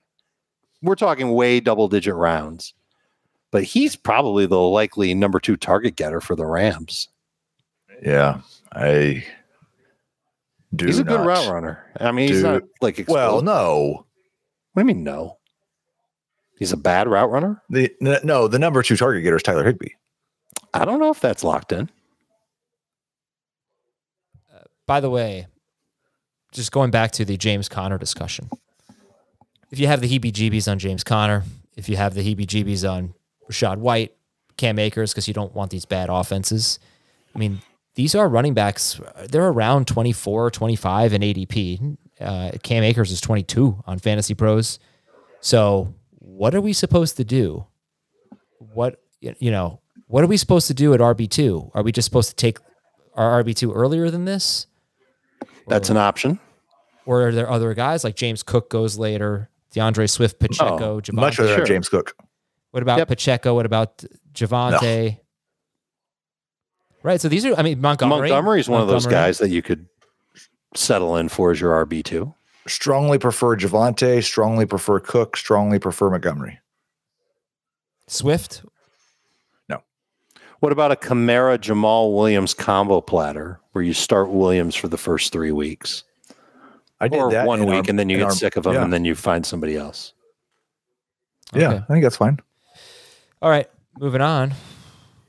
Speaker 5: We're talking way double digit rounds. But he's probably the likely number 2 target getter for the Rams.
Speaker 6: Yeah. I do.
Speaker 5: he's a good route runner. I mean, he's not like
Speaker 6: Well, no.
Speaker 5: What do you mean no? He's a bad route runner?
Speaker 6: The no, the number two target getter is Tyler Higbee.
Speaker 5: I don't know if that's locked in.
Speaker 4: By the way, just going back to the James Conner discussion. If you have the heebie jeebies on James Conner, if you have the heebie jeebies on Rachaad White, Cam Akers, because you don't want these bad offenses, I mean, these are running backs. They're around 24, 25 in ADP. Uh, Cam Akers is 22 on FantasyPros. So, what are we supposed to do? What, you know, what are we supposed to do at RB2? Are we just supposed to take our RB2 earlier than this?
Speaker 5: That's an option.
Speaker 4: Or are there other guys like James Cook goes later, D'Andre Swift, oh, Pacheco, Javonte?
Speaker 6: Much rather
Speaker 5: sure.
Speaker 6: James Cook.
Speaker 4: What about
Speaker 5: Yep.
Speaker 4: Pacheco? What about Javonte? Right. So these are, I mean, Montgomery.
Speaker 5: Montgomery's one of those guys that you could settle in for as your RB2.
Speaker 6: Strongly prefer Javonte. Strongly prefer Cook. Strongly prefer Montgomery.
Speaker 4: Swift No.
Speaker 5: What about a Kamara Jamaal Williams combo platter where you start Williams for the first three weeks?
Speaker 6: I did
Speaker 5: Or
Speaker 6: that
Speaker 5: one week
Speaker 6: our-
Speaker 5: and then you get
Speaker 6: our-
Speaker 5: sick of them
Speaker 6: yeah.
Speaker 5: and then you find somebody else.
Speaker 6: Yeah,
Speaker 4: Okay.
Speaker 6: I think that's fine.
Speaker 4: All right, moving on.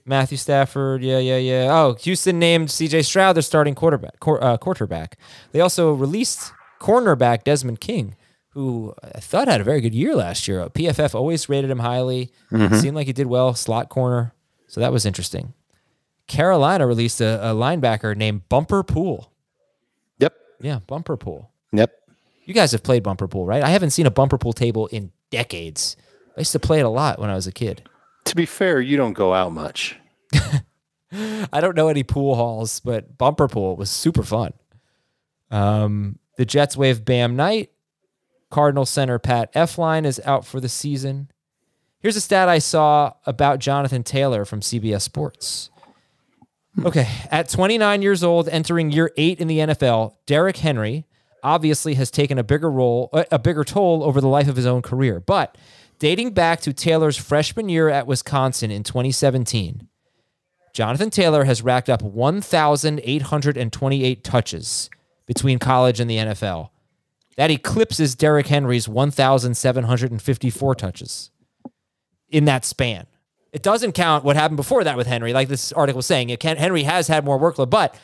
Speaker 4: Matthew Stafford, yeah, yeah, yeah. Oh, Houston named C.J. Stroud their starting quarterback. Quar- uh, quarterback. They also released cornerback Desmond King, who I thought had a very good year last year. PFF always rated him highly. Seemed like he did well, slot corner. So that was interesting. Carolina released a, a linebacker named Bumper Pool.
Speaker 5: Yep.
Speaker 4: Yeah, Bumper Pool.
Speaker 5: Yep.
Speaker 4: You guys have played Bumper Pool, right? I haven't seen a Bumper Pool table in decades. I used to play it a lot when I was a kid.
Speaker 5: To be fair, you don't go out much.
Speaker 4: I don't know any pool halls, but bumper pool was super fun. Um, the Jets wave Bam Knight. Cardinal center Pat Elflein is out for the season. Here's a stat I saw about Jonathan Taylor from CBS Sports. Hmm. Okay, at 29 years old, entering year eight in the NFL, Derrick Henry obviously has taken a bigger role, uh, a bigger toll over the life of his own career. But dating back to Taylor's freshman year at Wisconsin in 2017, Jonathan Taylor has racked up 1,828 touches between college and the NFL. That eclipses Derrick Henry's 1,754 touches in that span. It doesn't count what happened before that with Henry, like this article was saying. It can, Henry has had more workload, but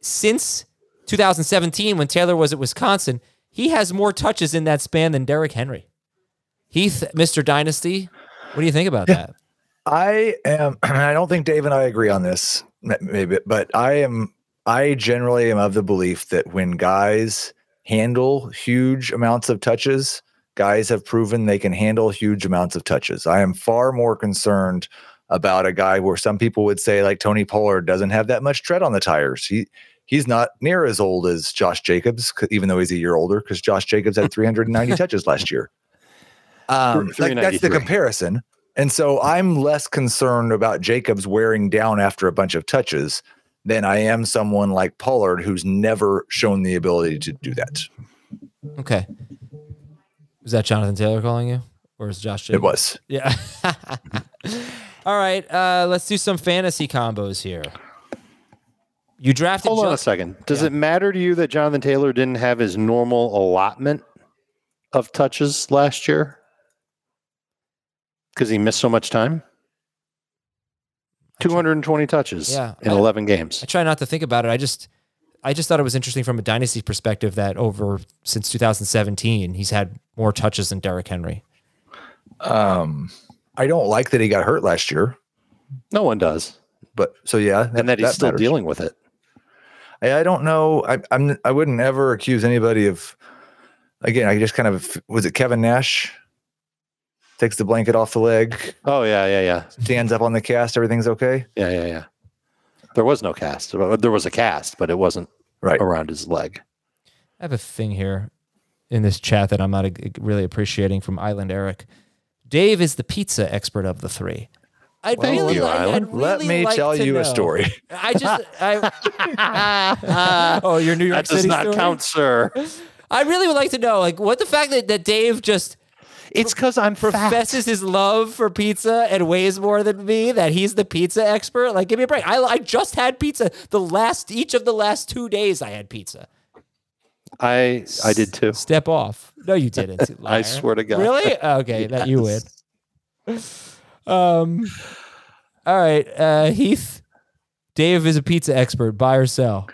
Speaker 4: since 2017, when Taylor was at Wisconsin, he has more touches in that span than Derrick Henry. Heath, Mr. Dynasty, what do you think about that?
Speaker 6: I am. I don't think Dave and I agree on this, maybe, but I am. I generally am of the belief that when guys handle huge amounts of touches, guys have proven they can handle huge amounts of touches. I am far more concerned about a guy where some people would say, like Tony Pollard, doesn't have that much tread on the tires. He he's not near as old as Josh Jacobs, even though he's a year older, because Josh Jacobs had 390 touches last year. Um, like that's the comparison. And so I'm less concerned about Jacobs wearing down after a bunch of touches than I am someone like Pollard who's never shown the ability to do that.
Speaker 4: Okay. Was that Jonathan Taylor calling you? Or is Josh
Speaker 6: It was.
Speaker 4: Yeah. All right. Uh, let's do some fantasy combos here. You drafted
Speaker 5: Hold on
Speaker 4: Jo-
Speaker 5: a second. Does
Speaker 4: Yeah.
Speaker 5: it matter to you that Jonathan Taylor didn't have his normal allotment of touches last year? Because he missed so much time? 220 touches
Speaker 4: Yeah,
Speaker 5: in
Speaker 4: I-
Speaker 5: 11 games.
Speaker 4: I try not to think about it. I just I just thought it was interesting from a dynasty perspective that over since 2017 he's had more touches than Derrick Henry.
Speaker 6: Um, I don't like that he got hurt last year,
Speaker 5: No one does.
Speaker 6: but so yeah,
Speaker 5: And that he's still
Speaker 6: matters.
Speaker 5: dealing with it.
Speaker 6: I, I don't know. I, I'm. I wouldn't ever accuse anybody of. Again, I just kind of was it Kevin Nash takes the blanket off the leg,
Speaker 5: Oh, yeah, yeah, yeah.
Speaker 6: stands up on the cast, everything's okay.
Speaker 5: Yeah, yeah, yeah. There was no cast. There was a cast, but it wasn't
Speaker 6: Right.
Speaker 5: around his leg.
Speaker 4: I have a thing here in this chat that I'm not uh, really appreciating from Island Eric. Dave is the pizza expert of the three. I'd
Speaker 5: Thank
Speaker 4: really
Speaker 5: you,
Speaker 4: like-
Speaker 5: Island.
Speaker 4: I'd
Speaker 6: Let me
Speaker 4: like
Speaker 6: tell
Speaker 4: to
Speaker 6: you a story.
Speaker 4: I just, I, oh, your New York
Speaker 5: That does
Speaker 4: City
Speaker 5: not
Speaker 4: story?
Speaker 5: count, sir.
Speaker 4: I really would like to know, like, what the fact that, that Dave just
Speaker 5: It's because I'm
Speaker 4: professes his love for pizza and weighs more than me, that he's the pizza expert. Like, give me a break. I, I just had pizza the last, each of the last two days I had pizza.
Speaker 5: I I did too.
Speaker 4: Step off. No, you didn't.
Speaker 5: I swear to God.
Speaker 4: Really? Okay, that you win. Um. All right, uh, Heath. Dave is a pizza expert. Buy or sell?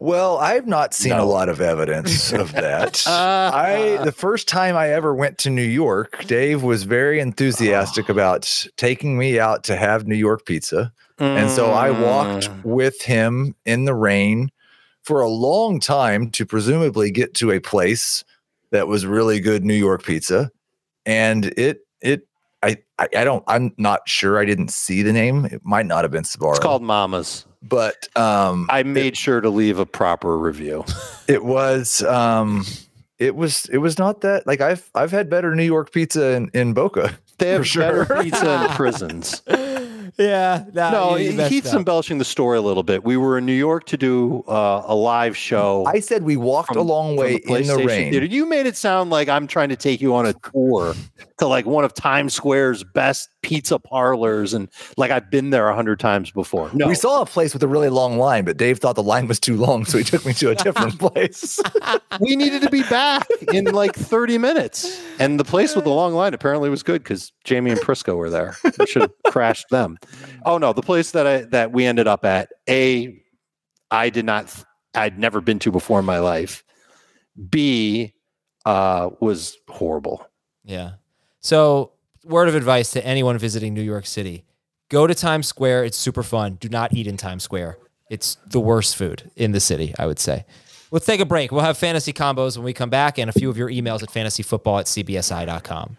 Speaker 6: Well, I've not seen a lot of evidence of that. I the first time I ever went to New York, Dave was very enthusiastic about taking me out to have New York pizza. And so I walked
Speaker 5: Mm.
Speaker 6: with him in the rain for a long time to presumably get to a place that was really good New York pizza. And it it I I, I don't I'm not sure I didn't see the name. It might not have been Sbarro.
Speaker 5: It's called Mama's.
Speaker 6: But um
Speaker 5: I made sure to leave a proper review.
Speaker 6: it was um it was it was not that like I've I've had better New York pizza in, in Boca.
Speaker 5: They have
Speaker 6: sure.
Speaker 5: better pizza in prisons.
Speaker 4: Yeah, nah,
Speaker 5: no,
Speaker 4: you- you
Speaker 5: Heath's
Speaker 4: up.
Speaker 5: embellishing the story a little bit. We were in New York to do uh, a live show.
Speaker 6: I said we walked a long
Speaker 5: from
Speaker 6: way in the rain.
Speaker 5: Theater. You made it sound like I'm trying to take you on a tour to like one of Times Square's best pizza parlors, and like I've been there a hundred times before. No,
Speaker 6: We saw a place with a really long line, but Dave thought the line was too long, so he took me to a different place.
Speaker 5: we needed to be back in like 30 minutes, and the place with the long line apparently was good because Jamey and Prisco were there. We should have crashed them. Oh no, the place that I that we ended up at, a, I did not, I'd never been to before in my life. B, uh, was horrible.
Speaker 4: Yeah. So, word of advice to anyone visiting New York City go to Times Square. It's super fun. Do not eat in Times Square. It's the worst food in the city, I would say. Let's take a break. We'll have fantasy combos when we come back and a few of your emails at fantasyfootball at cbsi.com.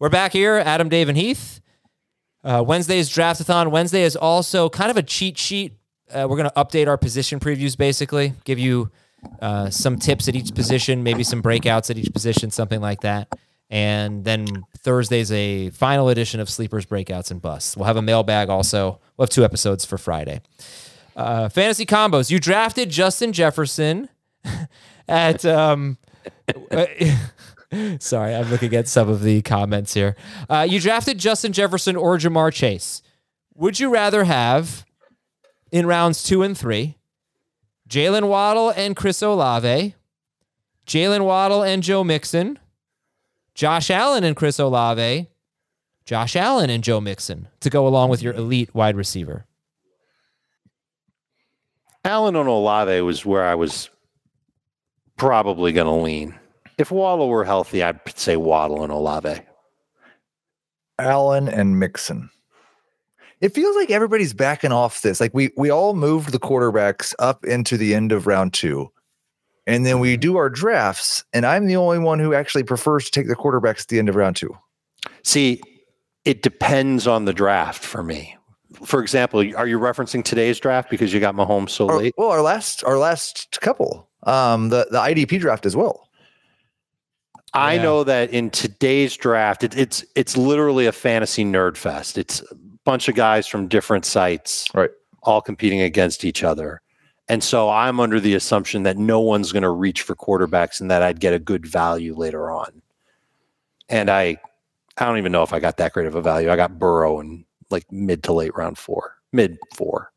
Speaker 4: We're back here, Adam, Dave, and Heath. Uh, Wednesday's Draftathon. Wednesday is also kind of a cheat sheet. Uh, we're going to update our position previews, basically, give you uh, some tips at each position, maybe some breakouts at each position, something like that. And then Thursday's a final edition of Sleepers, Breakouts, and Busts. We'll have a mailbag also. We'll have two episodes for Friday. Uh, fantasy combos. You drafted Justin Jefferson at. Um, Sorry, I'm looking at some of the comments here. Uh, you drafted Justin Jefferson or Ja'Marr Chase. Would you rather have in rounds two and three Jaylen Waddle and Chris Olave, Jaylen Waddle and Joe Mixon, Josh Allen and Chris Olave, Josh Allen and Joe Mixon to go along with your elite wide receiver?
Speaker 5: Allen and Olave was where I was probably going to lean. If Waddle were healthy, I'd say Waddle and Olave.
Speaker 6: Allen and Mixon. It feels like everybody's backing off this. Like we we all moved the quarterbacks up into the end of round two. And then we do our drafts, and I'm the only one who actually prefers to take the quarterbacks at the end of round two.
Speaker 5: See, it depends on the draft for me. For example, are you referencing today's draft because you got Mahomes so
Speaker 6: Our-
Speaker 5: late?
Speaker 6: well, our last our last couple, um, the the IDP draft as well.
Speaker 5: I
Speaker 4: Yeah.
Speaker 5: know that in today's draft, it, it's it's literally a fantasy nerd fest. It's a bunch of guys from different sites,
Speaker 6: Right.
Speaker 5: all competing against each other. And so I'm under the assumption that no one's going to reach for quarterbacks and that I'd get a good value later on. And I I don't even know if I got that great of a value. I got Burrow in like mid to late round four, mid four.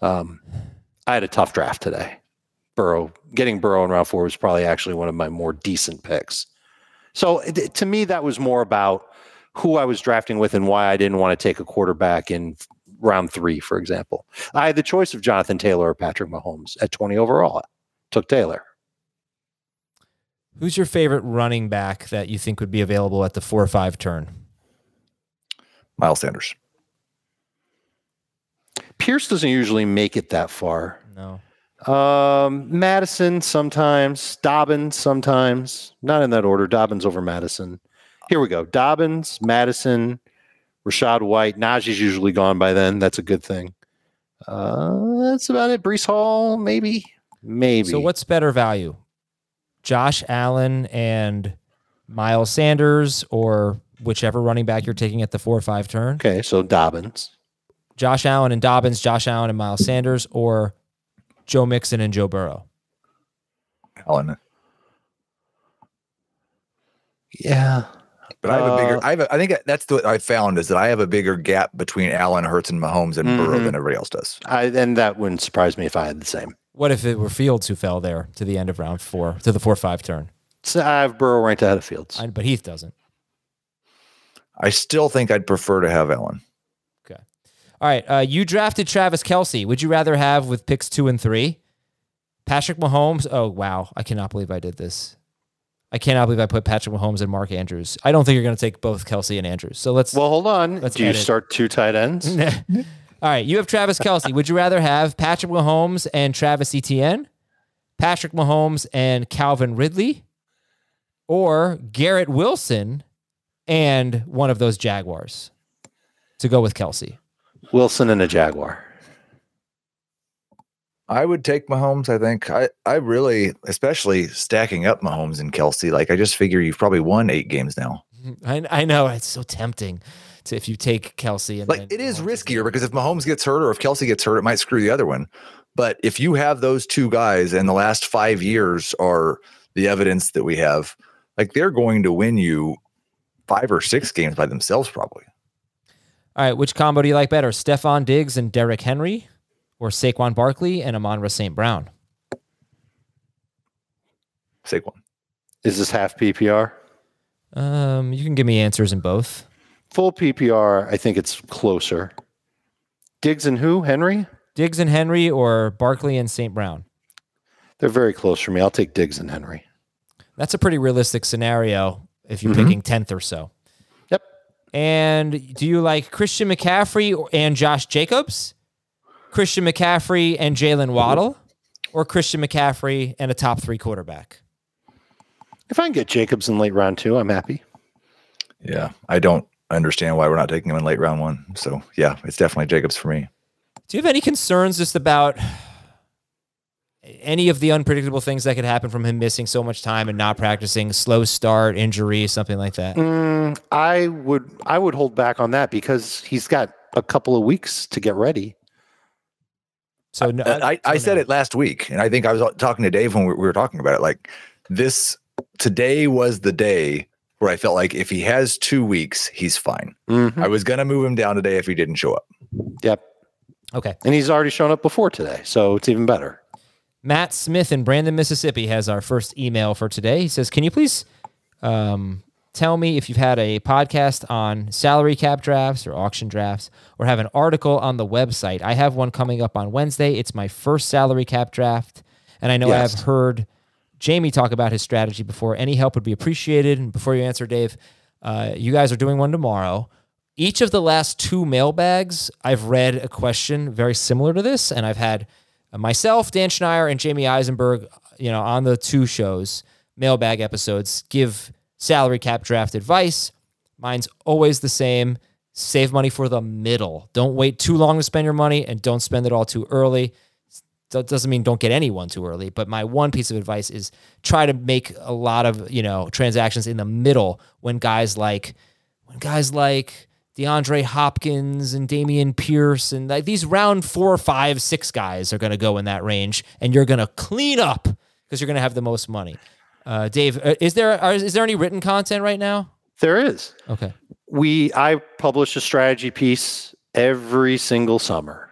Speaker 5: Um, I had a tough draft today. Burrow getting Burrow in round four was probably actually one of my more decent picks. So it- to me, that was more about who I was drafting with and why I didn't want to take a quarterback in round three, for example. I had the choice of Jonathan Taylor or Patrick Mahomes at 20 overall. I Took Taylor.
Speaker 4: Who's your favorite running back that you think would be available at the four or five turn?
Speaker 6: Miles Sanders.
Speaker 5: Pierce doesn't usually make it that far.
Speaker 4: No.
Speaker 5: Um, Madison sometimes, Dobbins sometimes, not in that order. Dobbins over Madison. Here we go. Dobbins, Madison, Rachaad White. Najee's usually gone by then. That's a good thing. Uh, that's about it. Breece Hall, maybe, maybe.
Speaker 4: So what's better value? Josh Allen and Miles Sanders, or whichever running back you're taking at the four or five turn?
Speaker 5: Okay, so Dobbins.
Speaker 4: Josh Allen and Dobbins, Josh Allen and Miles Sanders, or Joe Mixon and Joe Burrow?
Speaker 6: Allen.
Speaker 5: Yeah,
Speaker 6: But I have a bigger.
Speaker 5: Uh,
Speaker 6: I have. A, I think that's what I found is that I have a bigger gap between Allen, Hurts, and Mahomes and Burrow
Speaker 5: Mhm.
Speaker 6: than everybody else does.
Speaker 5: I, and that wouldn't surprise me if I had the same.
Speaker 4: What if it were Fields who fell there to the end of round four, to the four five turn?
Speaker 5: So I have Burrow ranked ahead of Fields.
Speaker 4: I, but Heath doesn't.
Speaker 6: I still think I'd prefer to have Allen.
Speaker 4: All right. Uh, you drafted Travis Kelce. Would you rather have with picks two and three? Patrick Mahomes. Oh, wow. I cannot believe I did this. I cannot believe I put Patrick Mahomes and Mark Andrews. I don't think you're going to take both Kelce and Andrews. So let's.
Speaker 5: Well, hold on.
Speaker 4: Let's
Speaker 5: Do you
Speaker 4: edit.
Speaker 5: start two tight ends?
Speaker 4: All right. You have Travis Kelce. Would you rather have Patrick Mahomes and Travis Etienne, Patrick Mahomes and Calvin Ridley, or Garrett Wilson and one of those Jaguars to go with Kelce?
Speaker 5: Wilson and a Jaguar.
Speaker 6: I would take Mahomes. I think I, I really, especially stacking up Mahomes and Kelce. Like I just figure you've probably won eight games now.
Speaker 4: I, I know it's so tempting to if you take Kelce and
Speaker 6: Like
Speaker 4: then
Speaker 6: it is
Speaker 4: Mahomes
Speaker 6: riskier because if Mahomes gets hurt or if Kelce gets hurt, it might screw the other one. But if you have those two guys and the last five years are the evidence that we have, like they're going to win you five or six games by themselves, probably.
Speaker 4: All right, which combo do you like better, Stefon Diggs and Derrick Henry, or Saquon Barkley and Amon St. Brown?
Speaker 6: Saquon.
Speaker 5: Is this half PPR?
Speaker 4: Um, you can give me answers in both.
Speaker 5: Full PPR, I think it's closer. Diggs and who? Henry?
Speaker 4: Diggs and Henry, or Barkley and St. Brown.
Speaker 5: They're very close for me. I'll take Diggs and Henry.
Speaker 4: That's a pretty realistic scenario if you're
Speaker 5: Mhm.
Speaker 4: picking tenth or so.
Speaker 5: Yep.
Speaker 4: And do you like Christian McCaffrey and Josh Jacobs, Christian McCaffrey and Jaylen Waddle, or Christian McCaffrey and a top three quarterback?
Speaker 5: If I can get Jacobs in late round two, I'm happy.
Speaker 6: Yeah. I don't understand why we're not taking him in late round one. So yeah, it's definitely Jacobs for me.
Speaker 4: Do you have any concerns just about any of the unpredictable things that could happen from him missing so much time and not practicing, slow start, injury, something like that?
Speaker 5: Mm, I would I would hold back on that because he's got a couple of weeks to get ready.
Speaker 4: So no,
Speaker 6: I, I
Speaker 4: so
Speaker 6: said
Speaker 4: no.
Speaker 6: it last week, and I think I was talking to Dave when we, we were talking about it. Like this today was the day where I felt like if he has two weeks, he's fine.
Speaker 5: Mhm.
Speaker 6: I was gonna move him down today if he didn't show up.
Speaker 5: Yep.
Speaker 4: Okay.
Speaker 5: And he's already shown up before today, so it's even better.
Speaker 4: Matt Smith in Brandon, Mississippi has our first email for today. He says, Can you please um, tell me if you've had a podcast on salary cap drafts or auction drafts or have an article on the website? I have one coming up on Wednesday. It's my first salary cap draft. And I know I've heard Jamey talk about his strategy before. Any help would be appreciated. And before you answer, Dave, uh, you guys are doing one tomorrow. Each of the last two mailbags, I've read a question very similar to this, and I've had Uh, myself, Dan Schneier, and Jamey Eisenberg, you know, on the two shows, mailbag episodes, give salary cap draft advice. Mine's always the same. Save money for the middle. Don't wait too long to spend your money and don't spend it all too early. That doesn't mean don't get anyone too early, but my one piece of advice is try to make a lot of, you know, transactions in the middle when guys like when guys like DeAndre Hopkins and Dameon Pierce and like these round four, five, six guys are going to go in that range, and you're going to clean up because you're going to have the most money. Uh, Dave, uh, is there are, is there any written content right now?
Speaker 5: There is.
Speaker 4: Okay.
Speaker 5: We I publish a strategy piece every single summer.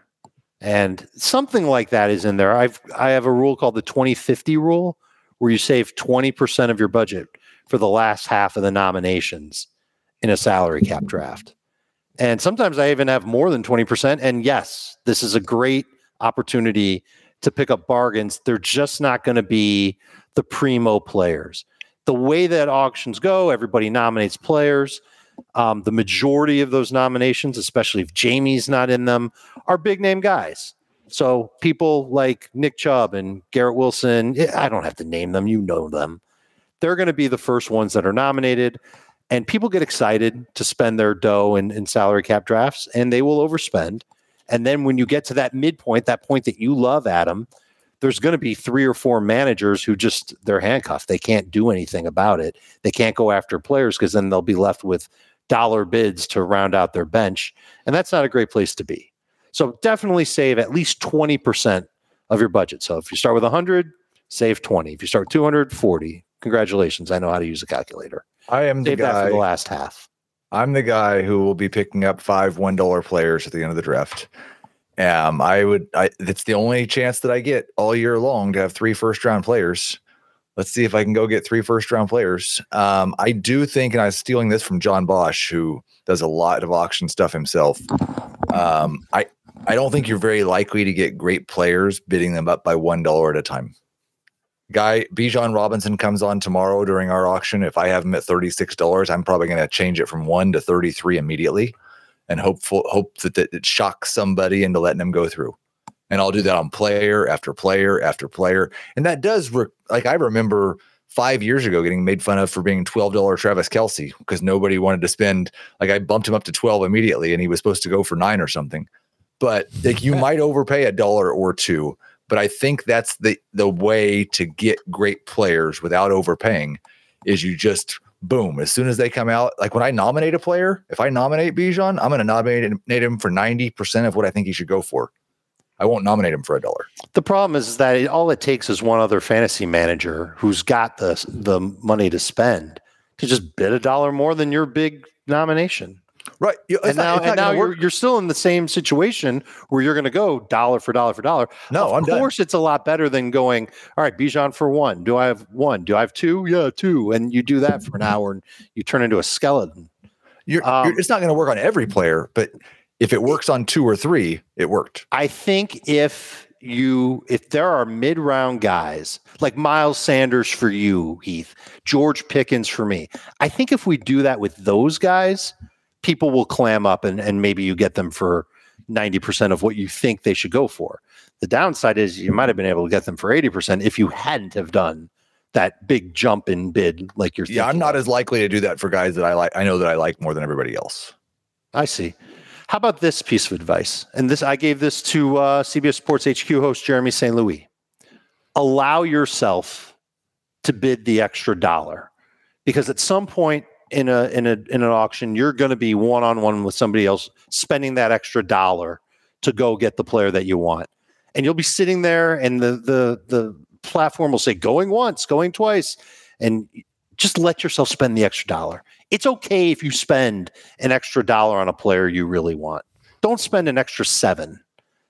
Speaker 5: And something like that is in there. I've I have a rule called the 2050 rule where you save 20% of your budget for the last half of the nominations in a salary cap draft. And sometimes I even have more than 20%. And yes, this is a great opportunity to pick up bargains. They're just not going to be the primo players. The way that auctions go, everybody nominates players. Um, the majority of those nominations, especially if Jamey's not in them, are big name guys. So people like Nick Chubb and Garrett Wilson, eh, I don't have to name them, you know them. They're going to be the first ones that are nominated. And people get excited to spend their dough in, in salary cap drafts, and they will overspend. And then when you get to that midpoint, that point that you love, Adam, there's going to be three or four managers who just they're handcuffed. They can't do anything about it. They can't go after players because then they'll be left with dollar bids to round out their bench. And that's not a great place to be. So definitely save at least 20% of your budget. So if you start with 100, save 20. If you start with 200, 40. Congratulations. I know how to use a calculator.
Speaker 6: I am the
Speaker 5: Save that for
Speaker 6: guy.
Speaker 5: the last half.
Speaker 6: I'm the guy who will be picking up five one dollar players at the end of the draft. Um, I would. I it's the only chance that I get all year long to have three first round players. Let's see if I can go get three first round players. Um, I do think, and I was stealing this from John Bosch, who does a lot of auction stuff himself. Um, I I don't think you're very likely to get great players bidding them up by one dollar at a time. Guy Bijan Robinson comes on tomorrow during our auction. If I have him at thirty six dollars, I'm probably going to change it from one to thirty three immediately, and hopeful hope that, that it shocks somebody into letting him go through. And I'll do that on player after player after player, and that does re- like I remember five years ago getting made fun of for being twelve dollar Travis Kelce because nobody wanted to spend like I bumped him up to twelve immediately, and he was supposed to go for nine or something. But like you might overpay a dollar or two but I think that's the the way to get great players without overpaying is you just boom as soon as they come out like when I nominate a player if I nominate Bijan I'm going to nominate him for 90% of what I think he should go for I won't nominate him for a dollar
Speaker 5: The problem is that it, all it takes is one other fantasy manager who's got the the money to spend to just bid a dollar more than your big nomination.
Speaker 6: Right
Speaker 5: and now,
Speaker 6: not
Speaker 5: and now you're, you're still in the same situation where you're going to go dollar for dollar for dollar.
Speaker 6: No,
Speaker 5: of
Speaker 6: I'm done.
Speaker 5: course it's a lot better than going. All right, Bijan for one. Do I have one? Do I have two? Yeah, two. And you do that for an hour, and you turn into a skeleton.
Speaker 6: You're,
Speaker 5: um,
Speaker 6: you're- it's not going to work on every player but if it works on two or three it worked
Speaker 5: I think if you if there are mid round guys like Miles Sanders for you, Heath, George Pickens for me, I think if we do that with those guys, people will clam up and, and maybe you get them for 90% of what you think they should go for. The downside is you might have been able to get them for 80% if you hadn't have done that big jump in bid like you're
Speaker 6: yeah I'm not
Speaker 5: of.
Speaker 6: as likely to do that for guys that I like I know that I like more than everybody else
Speaker 5: I see. How about this piece of advice? And this I gave this to uh, CBS Sports HQ host Jeremy St. Louis. Allow yourself to bid the extra dollar, because at some point in a in a in an auction, you're going to be one on one with somebody else, spending that extra dollar to go get the player that you want, and you'll be sitting there, and the the the platform will say going once, going twice, and just let yourself spend the extra dollar. It's okay if you spend an extra dollar on a player you really want. Don't spend an extra seven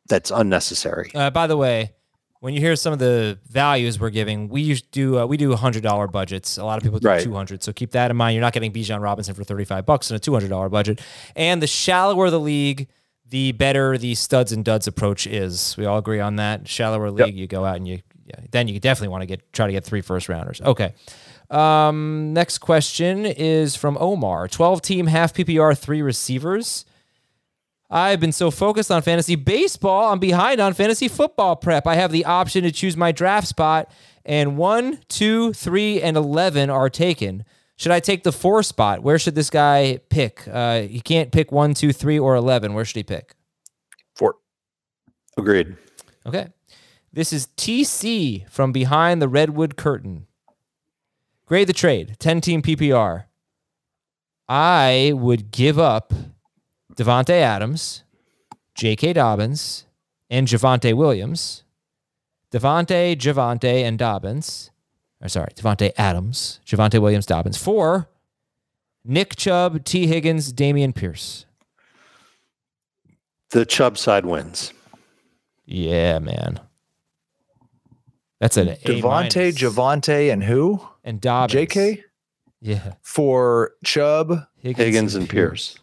Speaker 5: that's unnecessary.
Speaker 4: Uh, by the way, when you hear some of the values we're giving, we do uh, we do hundred dollar budgets. A lot of people do
Speaker 5: Right.
Speaker 4: two hundred, so keep that in mind. You're not getting Bijan Robinson for thirty five bucks in a two hundred dollar budget. And the shallower the league, the better the studs and duds approach is. We all agree on that. Shallower league, you go out and you yeah, then you definitely want to get try to get three first rounders. Okay. Um, next question is from Omar. 12 team half PPR, three receivers. I've been so focused on fantasy baseball, I'm behind on fantasy football prep. I have the option to choose my draft spot, and one, two, three, and 11 are taken. Should I take the four spot? Where should this guy pick? Uh, he can't pick one, two, three, or 11. Where should he pick?
Speaker 6: Four.
Speaker 5: Agreed.
Speaker 4: Okay. This is TC from behind the Redwood Curtain. Grade the trade, 10 team PPR. I would give up Davante Adams, J.K. Dobbins, and Javonte Williams. Davante, Javonte, and Dobbins. Or sorry, Davante Adams, Javonte Williams, Dobbins. For Nick Chubb, Tee Higgins, Dameon Pierce.
Speaker 5: The Chubb side wins.
Speaker 4: Yeah, man. That's an A Davante.
Speaker 6: Javonte, and who?
Speaker 4: and Dobbins.
Speaker 6: JK
Speaker 4: Yeah.
Speaker 6: for Chubb.
Speaker 5: Higgins and Pierce.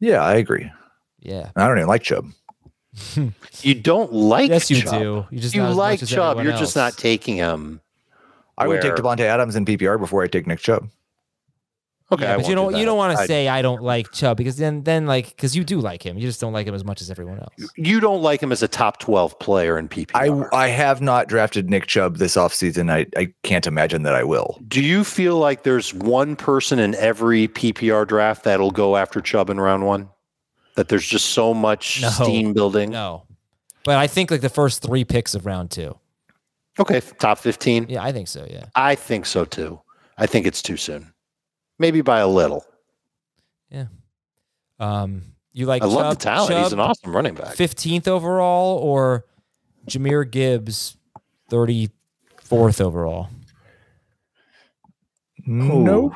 Speaker 6: Yeah, I agree.
Speaker 4: Yeah.
Speaker 6: I don't even like Chubb.
Speaker 5: You don't like
Speaker 4: Yes, you
Speaker 5: Chubb.
Speaker 4: do. You just
Speaker 5: you
Speaker 4: not as much
Speaker 5: like
Speaker 4: as
Speaker 5: Chubb. You're just not taking him.
Speaker 6: I would take
Speaker 5: Where-
Speaker 6: Davante Adams in PPR before I take Nick Chubb.
Speaker 5: Okay,
Speaker 4: Yeah, but you don't
Speaker 5: do
Speaker 4: you don't want to say I don't like Chubb because then then like because you do like him. You just don't like him as much as everyone else.
Speaker 5: You don't like him as a top 12 player in PPR.
Speaker 6: I I have not drafted Nick Chubb this offseason. I, I can't imagine that I will.
Speaker 5: do you feel like there's one person in every PPR draft that'll go after Chubb in round one? That there's just so much
Speaker 4: No.
Speaker 5: steam building?
Speaker 4: No. But I think like the first three picks of round two.
Speaker 5: Okay, top 15.
Speaker 4: Yeah, I think so. Yeah.
Speaker 5: I think so too. I think it's too soon. Maybe by a little. Yeah.
Speaker 4: Um, you like
Speaker 5: I love the
Speaker 4: Chubb-
Speaker 5: talent. He's an awesome running back.
Speaker 4: 15th overall or Jahmyr Gibbs 34th overall?
Speaker 6: Nope.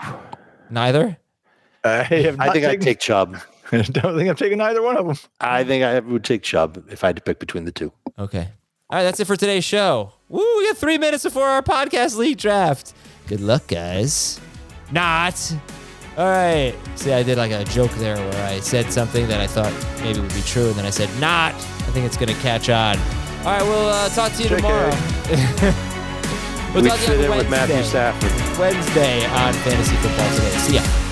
Speaker 4: Neither.
Speaker 6: I have
Speaker 5: I
Speaker 6: not
Speaker 5: think I'd take Chubb.
Speaker 6: I don't think I'm taking either one of them.
Speaker 5: I think I would take Chubb if I had to pick between the two.
Speaker 4: Okay. All right, that's it for today's show. Woo, we got three minutes before our podcast league draft. Good luck, guys. Not. All right. See, I did like a joke there where I said something that I thought maybe would be true, and then I said not. I think it's going to catch on. All right, we'll uh, talk to you tomorrow. we'll
Speaker 5: we
Speaker 4: talk to you on
Speaker 5: with Matthew
Speaker 4: Wednesday.
Speaker 5: Stafford.
Speaker 4: Wednesday on Fantasy Football Today. See ya.